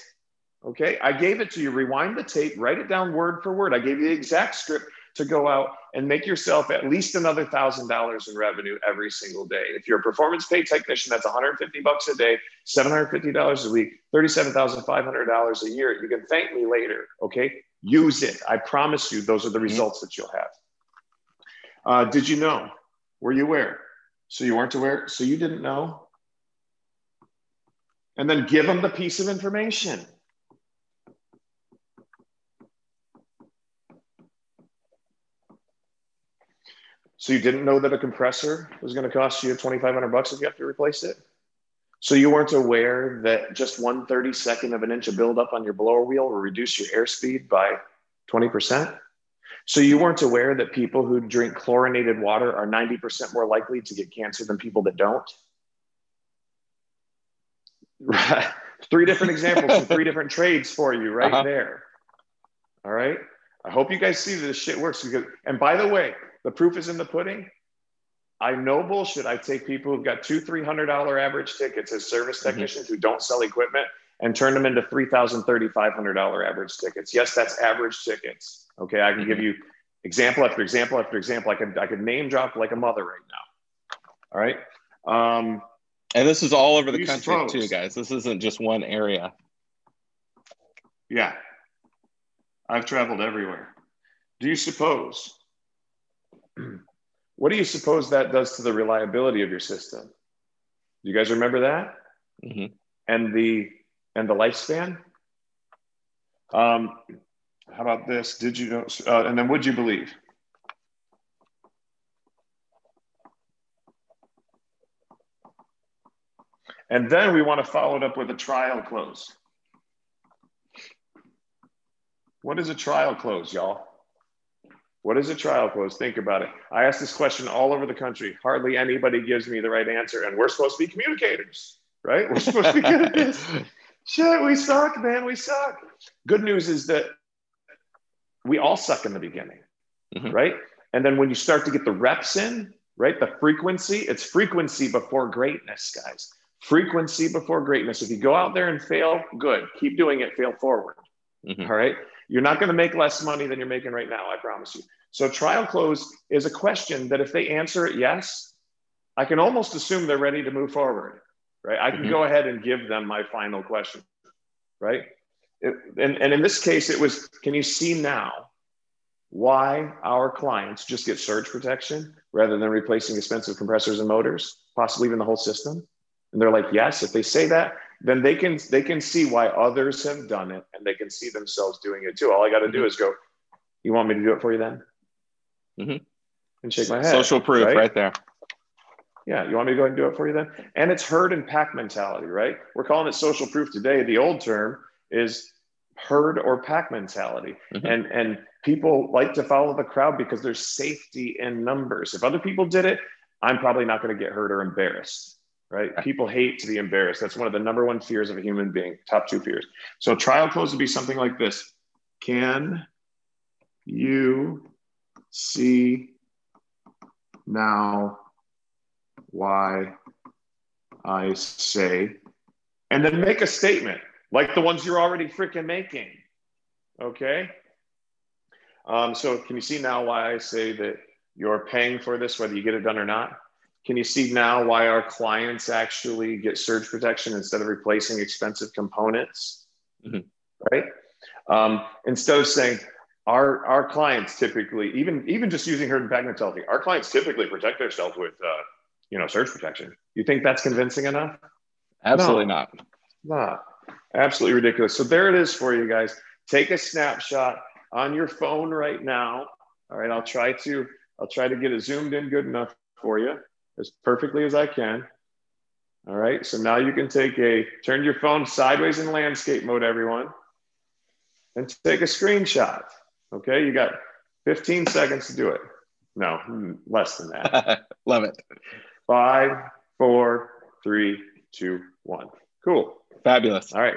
Okay. I gave it to you. Rewind the tape, write it down word for word. I gave you the exact script to go out and make yourself at least another thousand dollars in revenue every single day. If you're a performance pay technician, that's 150 bucks a day, $750 a week, $37,500 a year. You can thank me later. Okay. Use it. I promise you, those are the results that you'll have. Uh, did you know? Were you aware? So you weren't aware? So you didn't know? And then give them the piece of information. So you didn't know that a compressor was going to cost you 2,500 bucks if you have to replace it? So you weren't aware that just one 32nd of an inch of buildup on your blower wheel will reduce your airspeed by 20%? So you weren't aware that people who drink chlorinated water are 90% more likely to get cancer than people that don't? Three different examples from three [laughs] different trades for you right uh-huh. there. All right. I hope you guys see that this shit works. Because, and by the way, the proof is in the pudding. I know bullshit. I take people who've got two, three hundred dollar average tickets as service mm-hmm. technicians mm-hmm. who don't sell equipment and turn them into three thousand, thirty five hundred dollar average tickets. Yes, that's average tickets. Okay, I can mm-hmm. give you example after example after example. I could I could name drop like a mother right now. All right. Um, and this is all over the country too, guys. This isn't just one area. Yeah, I've traveled everywhere. Do you suppose [clears throat] what do you suppose that does to the reliability of your system? Do you guys remember that? Mm-hmm. And the and the lifespan. Um, how about this? Did you know? Uh, and then would you believe? And then we want to follow it up with a trial close. What is a trial close, y'all? What is a trial close? Think about it. I ask this question all over the country. Hardly anybody gives me the right answer. And we're supposed to be communicators, right? We're supposed to be good at this. [laughs] Shit, we suck, man. We suck. Good news is that we all suck in the beginning, mm-hmm. right? And then when you start to get the reps in, right? The frequency, it's frequency before greatness, guys. Frequency before greatness. If you go out there and fail, good. Keep doing it, fail forward. Mm-hmm. All right. You're not going to make less money than you're making right now, I promise you. So, trial close is a question that if they answer it yes, I can almost assume they're ready to move forward, right? I can mm-hmm. go ahead and give them my final question, right? It, and, and in this case, it was can you see now why our clients just get surge protection rather than replacing expensive compressors and motors, possibly even the whole system? And they're like, yes, if they say that, then they can they can see why others have done it and they can see themselves doing it too. All I got to do mm-hmm. is go, you want me to do it for you then? Mm-hmm. And shake my head. Social proof right? right there. Yeah, you want me to go ahead and do it for you then? And it's herd and pack mentality, right? We're calling it social proof today. The old term is herd or pack mentality. Mm-hmm. And and people like to follow the crowd because there's safety in numbers. If other people did it, I'm probably not going to get hurt or embarrassed right? People hate to be embarrassed. That's one of the number one fears of a human being, top two fears. So trial close would be something like this. Can you see now why I say, and then make a statement like the ones you're already freaking making. Okay. Um, so can you see now why I say that you're paying for this, whether you get it done or not? Can you see now why our clients actually get surge protection instead of replacing expensive components? Mm-hmm. Right? Um, instead of saying, our, our clients typically, even, even just using herd and pack mentality, our clients typically protect themselves with, uh, you know, surge protection. You think that's convincing enough? Absolutely no, not. Not. Absolutely ridiculous. So there it is for you guys. Take a snapshot on your phone right now. All right, I'll try to I'll try to get it zoomed in good enough for you as perfectly as I can. All right, so now you can take a, turn your phone sideways in landscape mode, everyone, and take a screenshot. Okay, you got 15 seconds to do it. No, less than that. [laughs] Love it. Five, four, three, two, one. Cool. Fabulous. All right.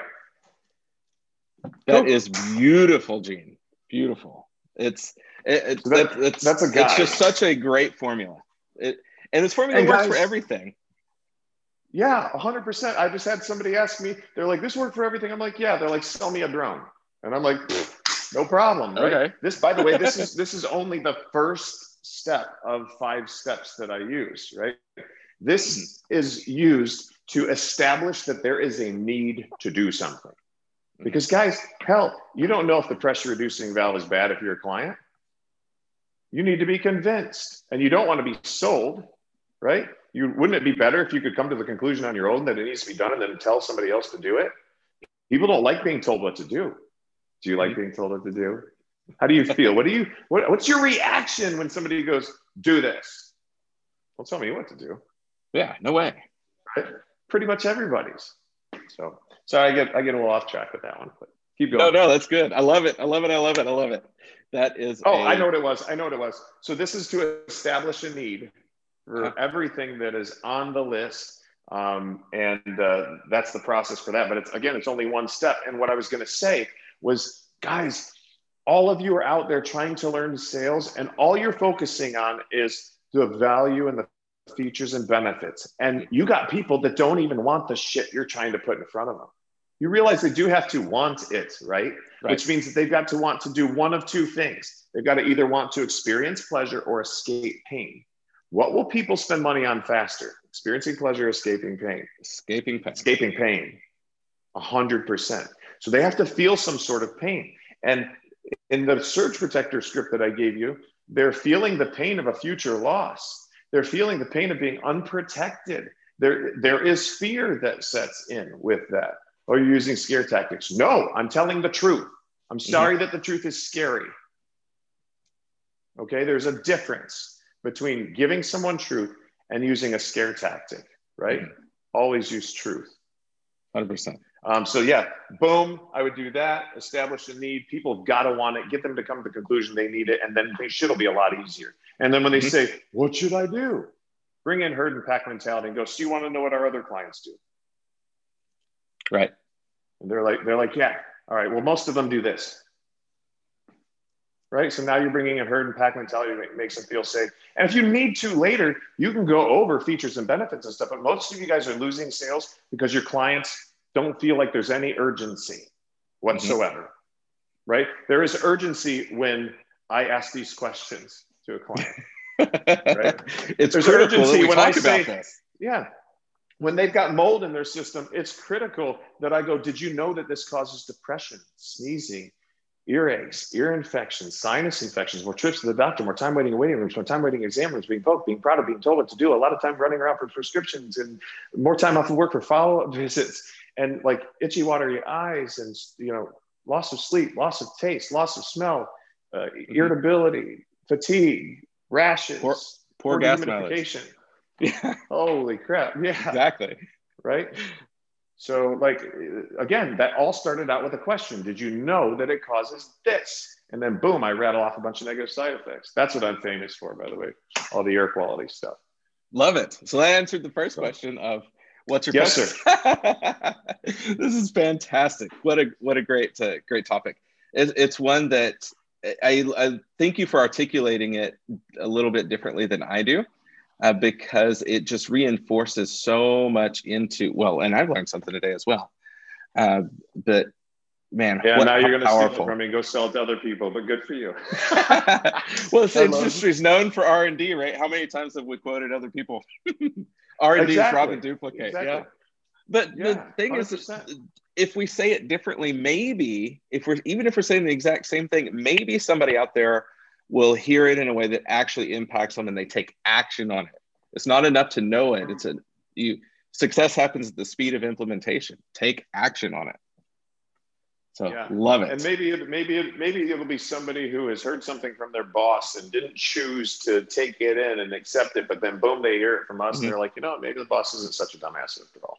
That cool. is beautiful, Gene. Beautiful. It's it, it, that, it's that's a guy. It's just such a great formula. It and this formula and works guys, for everything. Yeah, 100%. I just had somebody ask me, they're like, this worked for everything. I'm like, yeah. They're like, sell me a drone. And I'm like, no problem. Right? Okay. This, by the way, this is [laughs] this is only the first step of five steps that I use, right? This mm-hmm. is used to establish that there is a need to do something. Mm-hmm. Because guys, hell, you don't know if the pressure reducing valve is bad if you're a client. You need to be convinced and you don't want to be sold right? You wouldn't it be better if you could come to the conclusion on your own that it needs to be done and then tell somebody else to do it? People don't like being told what to do. Do you like mm-hmm. being told what to do? How do you feel? What do you what, what's your reaction when somebody goes, do this? Well, tell me what to do. Yeah, no way. Right? Pretty much everybody's. So sorry, I get I get a little off track with that one, but keep going. No, no, that's good. I love it. I love it. I love it. I love it. That is. Oh, a... I know what it was. I know what it was. So this is to establish a need for everything that is on the list. Um, and uh, that's the process for that. But it's again, it's only one step. And what I was going to say was, guys, all of you are out there trying to learn sales, and all you're focusing on is the value and the features and benefits. And you got people that don't even want the shit you're trying to put in front of them. You realize they do have to want it, right? right? Which means that they've got to want to do one of two things. They've got to either want to experience pleasure or escape pain. What will people spend money on faster? Experiencing pleasure, escaping pain. Escaping pain. Escaping pain. A hundred percent. So they have to feel some sort of pain. And in the surge protector script that I gave you, they're feeling the pain of a future loss. They're feeling the pain of being unprotected. There, there is fear that sets in with that. Or you're using scare tactics. No, I'm telling the truth. I'm mm-hmm. sorry mm-hmm. that the truth is scary. Okay, there's a difference between giving someone truth and using a scare tactic, right? Mm-hmm. Always use truth. 100%. Um, so, yeah, boom, I would do that, establish a need. People have got to want it, get them to come to the conclusion they need it, and then they shit will be a lot easier. And then when they mm-hmm. say, What should I do? Bring in herd and pack mentality and go, So you want to know what our other clients do? Right. And they're like, they're like, yeah. All right. Well, most of them do this right? So now you're bringing a herd and pack mentality that makes them feel safe. And if you need to later, you can go over features and benefits and stuff. But most of you guys are losing sales because your clients don't feel like there's any urgency whatsoever, mm-hmm. right? There is urgency when I ask these questions to a client. [laughs] right? It's There's urgency when I say, this. Yeah. When they've got mold in their system, it's critical that I go, did you know that this causes depression, sneezing, earaches, ear infections, sinus infections, more trips to the doctor, more time waiting in waiting rooms, more time waiting in exam rooms, being poked, being proud of, being told what to do, a lot of time running around for prescriptions and more time off of work for follow-up [laughs] visits and like itchy watery eyes and you know loss of sleep loss of taste loss of smell uh, mm-hmm. irritability fatigue rashes poor, poor, poor gas mileage. Yeah [laughs] holy crap yeah. Exactly. Right so like again that all started out with a question. Did you know that it causes this? And then boom i rattle off a bunch of negative side effects. That's what i'm famous for by the way all the air quality stuff. Love it. So that answered the first question of What's your yes, sir? [laughs] this is fantastic. What a what a great uh, great topic. It, it's one that I, I, thank you for articulating it a little bit differently than I do, uh, because it just reinforces so much into well, and I've learned something today as well. Uh, but man, yeah, what, now you're going to steal from me, go sell it to other people. But good for you. [laughs] [laughs] well, this industry is known for R and D, right? How many times have we quoted other people? [laughs] R and D is rob and duplicate. Exactly. Yeah. But yeah, the thing 100%. is, if we say it differently, maybe if we're even if we're saying the exact same thing, maybe somebody out there will hear it in a way that actually impacts them and they take action on it. It's not enough to know it. It's a you success happens at the speed of implementation. Take action on it. So yeah. love it. And maybe it, maybe it, maybe it'll be somebody who has heard something from their boss and didn't choose to take it in and accept it, but then boom, they hear it from us mm-hmm. and they're like, you know, maybe the boss isn't such a dumbass after all.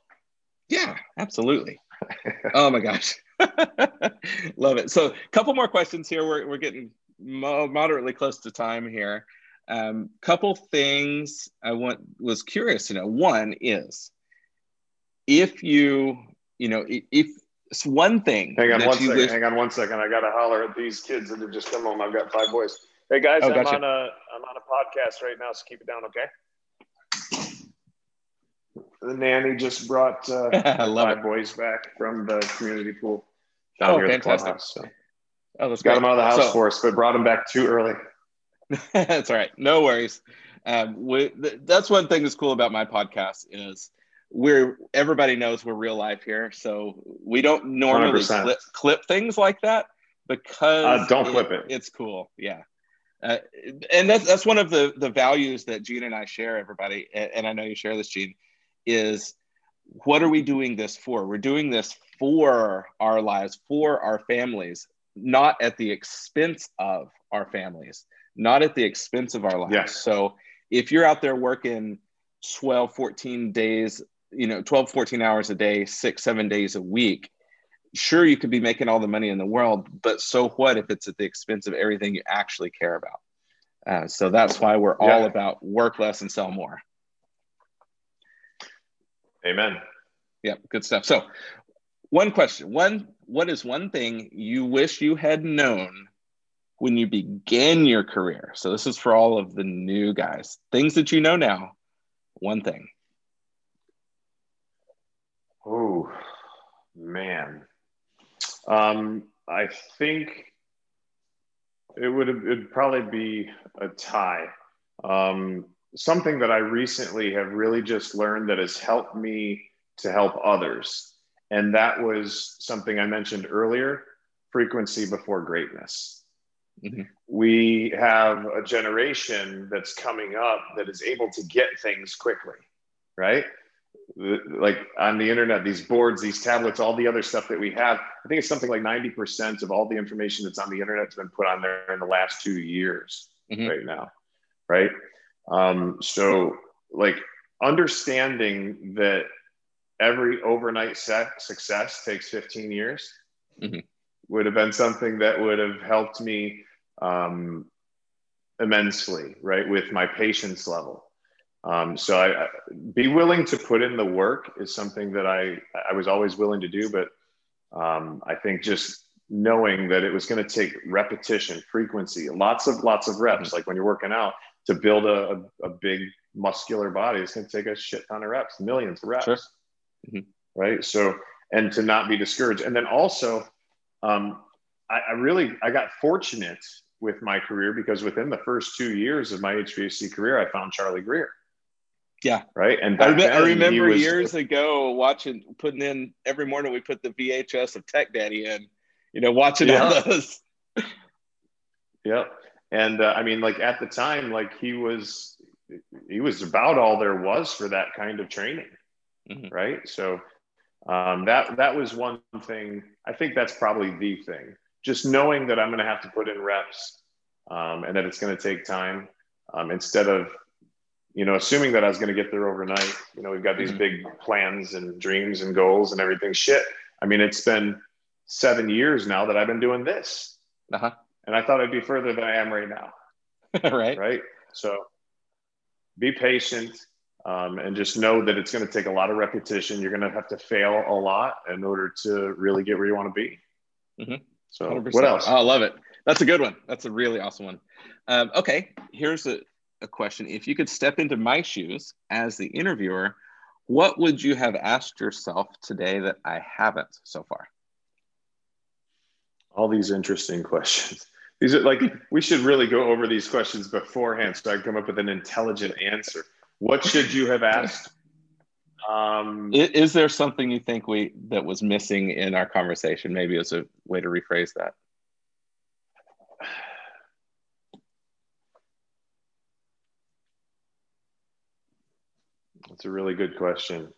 Yeah, absolutely. [laughs] oh my gosh, [laughs] love it. So a couple more questions here. We're we're getting mo- moderately close to time here. Um, couple things I want was curious to know. One is if you you know if it's one thing. Hang on one second. Wish- hang on one second. I got to holler at these kids that have just come home. I've got five boys. Hey guys, oh, I'm gotcha. on a I'm on a podcast right now, so keep it down, okay? The nanny just brought uh, [laughs] five it. boys back from the community pool. Down oh, fantastic! So. Oh, that's got great. them out of the house so, for us, but brought them back too early. [laughs] that's all right. No worries. Um, we, th- that's one thing that's cool about my podcast is we're everybody knows we're real life here, so we don't normally clip, clip, things like that because uh, don't it, clip it. It's cool, yeah. Uh, and that's that's one of the the values that Gene and I share. Everybody, and, and I know you share this, Gene, is what are we doing this for? We're doing this for our lives, for our families, not at the expense of our families, not at the expense of our lives. Yes. So if you're out there working 12, 14 days you know 12 14 hours a day six seven days a week sure you could be making all the money in the world but so what if it's at the expense of everything you actually care about uh, so that's why we're yeah. all about work less and sell more amen yep good stuff so one question one what is one thing you wish you had known when you began your career so this is for all of the new guys things that you know now one thing Oh, man. Um, I think it would it'd probably be a tie. Um, something that I recently have really just learned that has helped me to help others. And that was something I mentioned earlier frequency before greatness. Mm-hmm. We have a generation that's coming up that is able to get things quickly, right? like on the internet, these boards, these tablets, all the other stuff that we have. I think it's something like 90% of all the information that's on the internet has been put on there in the last two years mm-hmm. right now. Right. Um, so, like, understanding that every overnight set success takes 15 years mm-hmm. would have been something that would have helped me um, immensely, right, with my patience level. Um, so I, I, be willing to put in the work is something that I I was always willing to do, but um, I think just knowing that it was going to take repetition, frequency, lots of lots of reps. Mm-hmm. Like when you're working out to build a, a, a, big muscular body, it's going to take a shit ton of reps, millions of reps, sure. Mm-hmm. right? So and to not be discouraged, and then also, um, I, I really I got fortunate with my career because within the first two years of my HVAC career, I found Charlie Greer. Yeah. Right. And I, I, remember was, years ago watching, putting in every morning, we put the VHS of Tech Daddy in, you know, watching yeah. all those. [laughs] yep. And uh, I mean, like at the time, like he was, he was about all there was for that kind of training. Mm-hmm. Right. So um, that, that was one thing. I think that's probably the thing. Just knowing that I'm going to have to put in reps um, and that it's going to take time um, instead of you know, assuming that I was going to get there overnight, you know, we've got these mm-hmm. big plans and dreams and goals and everything. Shit. I mean, it's been seven years now that I've been doing this. Uh-huh. And I thought I'd be further than I am right now. [laughs] right. Right. So be patient um, and just know that it's going to take a lot of repetition. You're going to have to fail a lot in order to really get where you want to be. Mm-hmm. So 100%. what else? Oh, I love it. That's a good one. That's a really awesome one. Um, okay. Here's a, a question. If you could step into my shoes as the interviewer, what would you have asked yourself today that I haven't so far? All these interesting questions. These are like, we should really go over these questions beforehand so I can come up with an intelligent answer. What should you have [laughs] asked? Um, is, is there something you think we that was missing in our conversation? Maybe as a way to rephrase that. That's a really good question.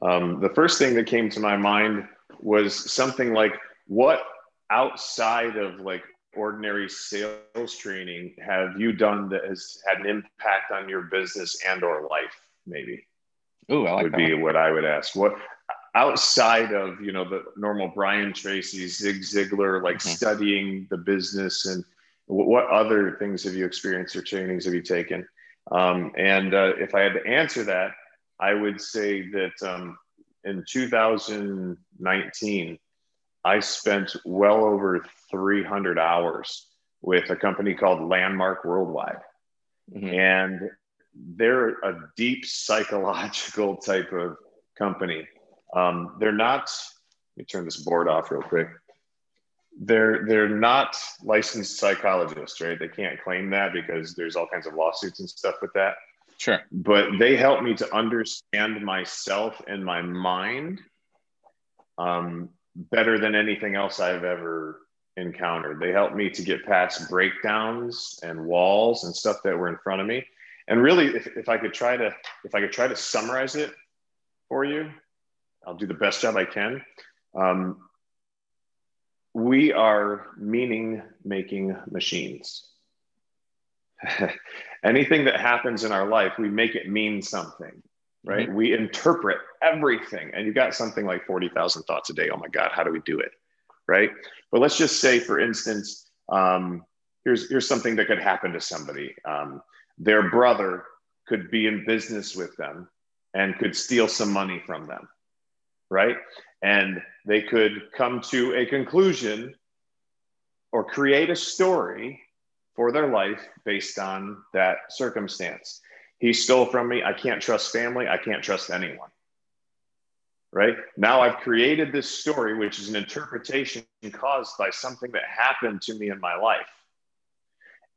Um, the first thing that came to my mind was something like, what outside of like ordinary sales training have you done that has had an impact on your business and or life? Maybe. Oh, I like that would be one. what I would ask. What outside of you know the normal Brian Tracy, Zig Ziglar, like mm-hmm. studying the business and what other things have you experienced or trainings have you taken? Um, and uh, if I had to answer that, I would say that um, in 2019, I spent well over 300 hours with a company called Landmark Worldwide. Mm-hmm. And they're a deep psychological [laughs] type of company. Um, they're not, let me turn this board off real quick. They're, they're not licensed psychologists, right? They can't claim that because there's all kinds of lawsuits and stuff with that. Sure. But they help me to understand myself and my mind um, better than anything else I've ever encountered. They helped me to get past breakdowns and walls and stuff that were in front of me. And really, if, if I could try to, if I could try to summarize it for you, I'll do the best job I can. Um, we are meaning making machines. [laughs] anything that happens in our life, we make it mean something, right? Mm-hmm. We interpret everything. And you've got something like 40,000 thoughts a day. Oh my God, how do we do it? Right. But let's just say, for instance, um, here's, here's something that could happen to somebody. Um, their brother could be in business with them and could steal some money from them. Right. And they could come to a conclusion or create a story for their life based on that circumstance. He stole from me. I can't trust family. I can't trust anyone. Right now, I've created this story, which is an interpretation caused by something that happened to me in my life.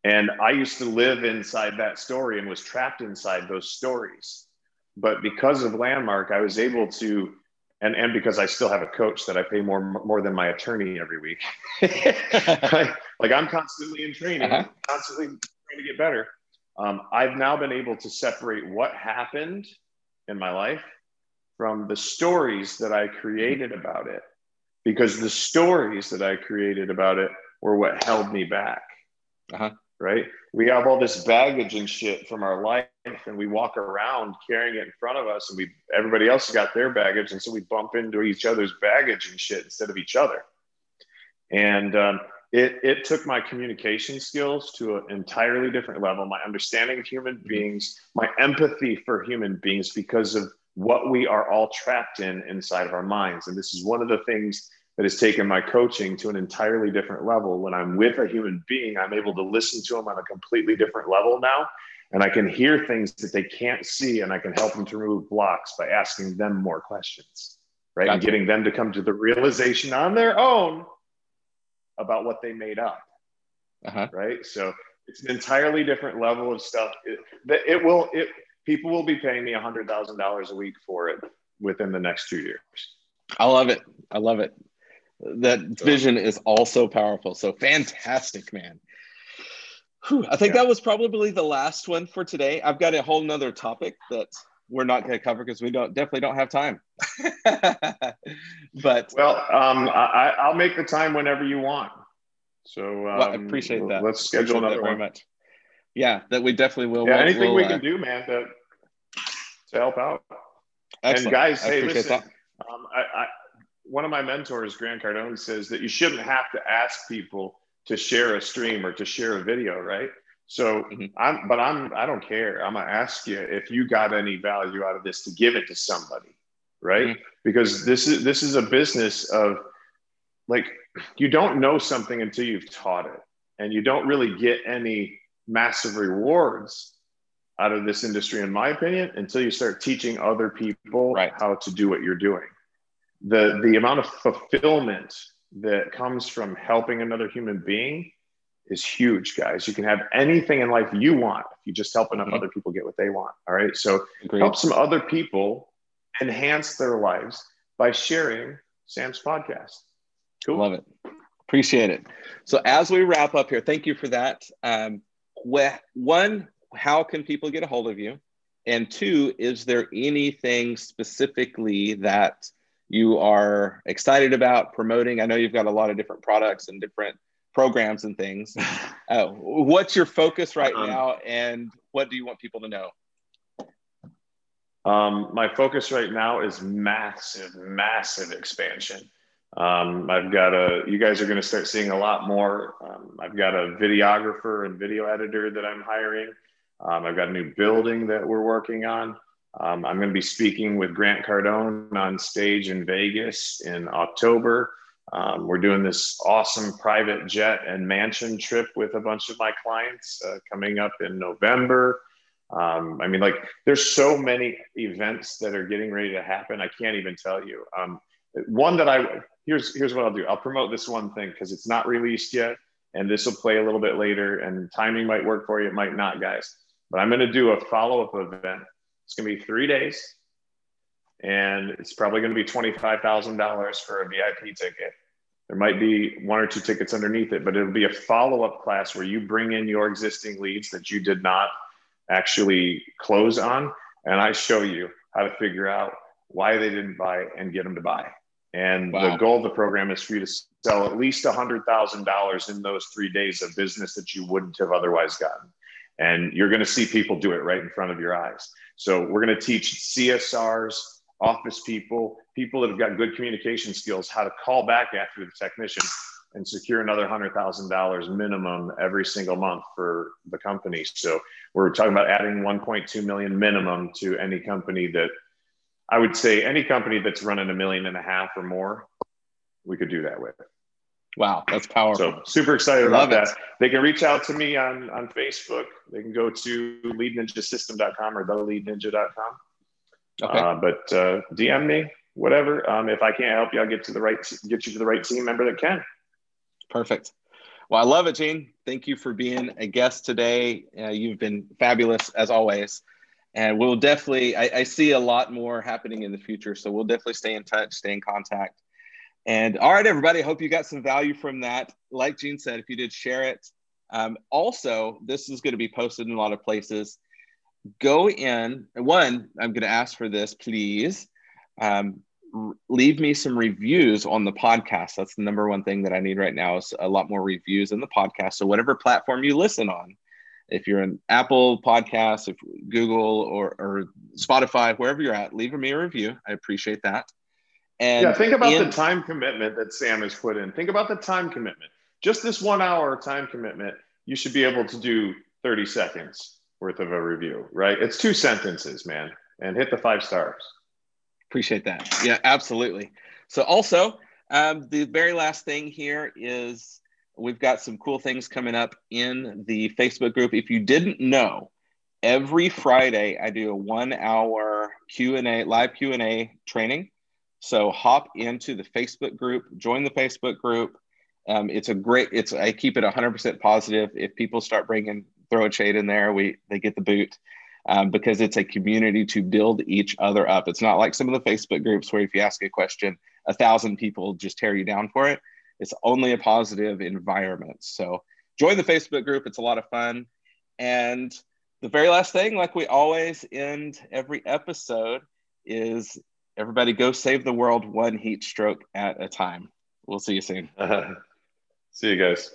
And I used to live inside that story and was trapped inside those stories. But because of Landmark, I was able to and and because I still have a coach that I pay more more than my attorney every week. [laughs] like, I'm constantly in training, uh-huh. constantly trying to get better. Um, I've now been able to separate what happened in my life from the stories that I created about it, because the stories that I created about it were what held me back. Uh-huh right? We have all this baggage and shit from our life, and we walk around carrying it in front of us, and we everybody else has got their baggage, and so we bump into each other's baggage and shit instead of each other. And um, it it took my communication skills to an entirely different level, my understanding of human mm-hmm. beings, my empathy for human beings, because of what we are all trapped in inside of our minds. And this is one of the things that has taken my coaching to an entirely different level. When I'm with a human being, I'm able to listen to them on a completely different level now. And I can hear things that they can't see, and I can help them to remove blocks by asking them more questions, right? Gotcha. And getting them to come to the realization on their own about what they made up. uh-huh. right? So it's an entirely different level of stuff. It, it will it people will be paying me a hundred thousand dollars a week for it within the next two years. I love it. I love it. That vision is also powerful. So fantastic, man. Whew, I think yeah. that was probably the last one for today. I've got a whole nother topic that we're not going to cover because we don't definitely don't have time. [laughs] but well, um, I, will make the time whenever you want. So um, well, I appreciate that. Let's schedule another very much. Yeah, that we definitely will. Yeah, we'll, anything we'll, we can uh, do, man, to, to help out. Excellent. And guys, I hey, listen. Um, I, I, one of my mentors, Grant Cardone, says that you shouldn't have to ask people to share a stream or to share a video, right? So mm-hmm. I'm, but I'm, I don't care. I'm gonna ask you if you got any value out of this to give it to somebody, right? Mm-hmm. Because this is this is a business of like you don't know something until you've taught it, and you don't really get any massive rewards out of this industry, in my opinion, until you start teaching other people right. how to do what you're doing. The the amount of fulfillment that comes from helping another human being is huge, guys. You can have anything in life you want if you just help enough mm-hmm. other people get what they want. All right. So Agreed. help some other people enhance their lives by sharing Sam's podcast. Cool. Love it. Appreciate it. So as we wrap up here, thank you for that. Um, one, how can people get a hold of you? And two, is there anything specifically that you are excited about promoting? I know you've got a lot of different products and different programs and things. [laughs] Uh, what's your focus right um, now, and what do you want people to know? Um, my focus right now is massive, massive expansion. Um, I've got a, you guys are going to start seeing a lot more. Um, I've got a videographer and video editor that I'm hiring. Um, I've got a new building that we're working on. Um, I'm going to be speaking with Grant Cardone on stage in Vegas in October. Um, we're doing this awesome private jet and mansion trip with a bunch of my clients uh, coming up in November. Um, I mean, like, there's so many events that are getting ready to happen. I can't even tell you. Um, one that I here's here's what I'll do. I'll promote this one thing because it's not released yet, and this will play a little bit later. And timing might work for you, it might not, guys. But I'm going to do a follow up event. It's going to be three days and it's probably going to be $25,000 for a VIP ticket. There might be one or two tickets underneath it, but it'll be a follow up class where you bring in your existing leads that you did not actually close on. And I show you how to figure out why they didn't buy and get them to buy. And wow. the goal of the program is for you to sell at least $100,000 in those three days of business that you wouldn't have otherwise gotten. And you're going to see people do it right in front of your eyes. So we're going to teach CSRs, office people, people that have got good communication skills, how to call back after the technician and secure another $100,000 minimum every single month for the company. So we're talking about adding 1.2 million minimum to any company that I would say any company that's running a million and a half or more, we could do that with. Wow, that's powerful. So super excited Love about it. that. They can reach out to me on, on Facebook. They can go to leadninjasystem.com or theleadninja.com. Okay. Uh, but uh, DM me, whatever. Um, if I can't help you, I'll get to the right get you to the right team member that can. Perfect. Well, I love it, Gene. Thank you for being a guest today. Uh, you've been fabulous as always, and we'll definitely. I, I see a lot more happening in the future, so we'll definitely stay in touch, stay in contact. And all right, everybody. Hope you got some value from that. Like Gene said, if you did, share it. Um, also, this is going to be posted in a lot of places go in. One, I'm going to ask for this, please. Um, leave me some reviews on the podcast. That's the number one thing that I need right now is a lot more reviews in the podcast. So whatever platform you listen on, if you're an Apple podcast, if Google or, or Spotify, wherever you're at, leave me a review. I appreciate that. And yeah, think about in, the time commitment that Sam has put in. Think about the time commitment. Just this one hour time commitment, you should be able to do 30 seconds worth of a review, right? It's two sentences, man, and hit the five stars. Appreciate that. Yeah, absolutely. So, also, um, the very last thing here is we've got some cool things coming up in the Facebook group. If you didn't know, every Friday I do a one-hour Q and A, live Q and A training. So hop into the Facebook group, join the Facebook group, Um, it's a great. It's I keep it 100% positive. If people start bringing throw a shade in there, we they get the boot. Um, because it's a community to build each other up. It's not like some of the Facebook groups where if you ask a question, a thousand people just tear you down for it. It's only a positive environment. So join the Facebook group. It's a lot of fun. And the very last thing, like we always end every episode, is everybody go save the world one heat stroke at a time. We'll see you soon. [laughs] see you guys.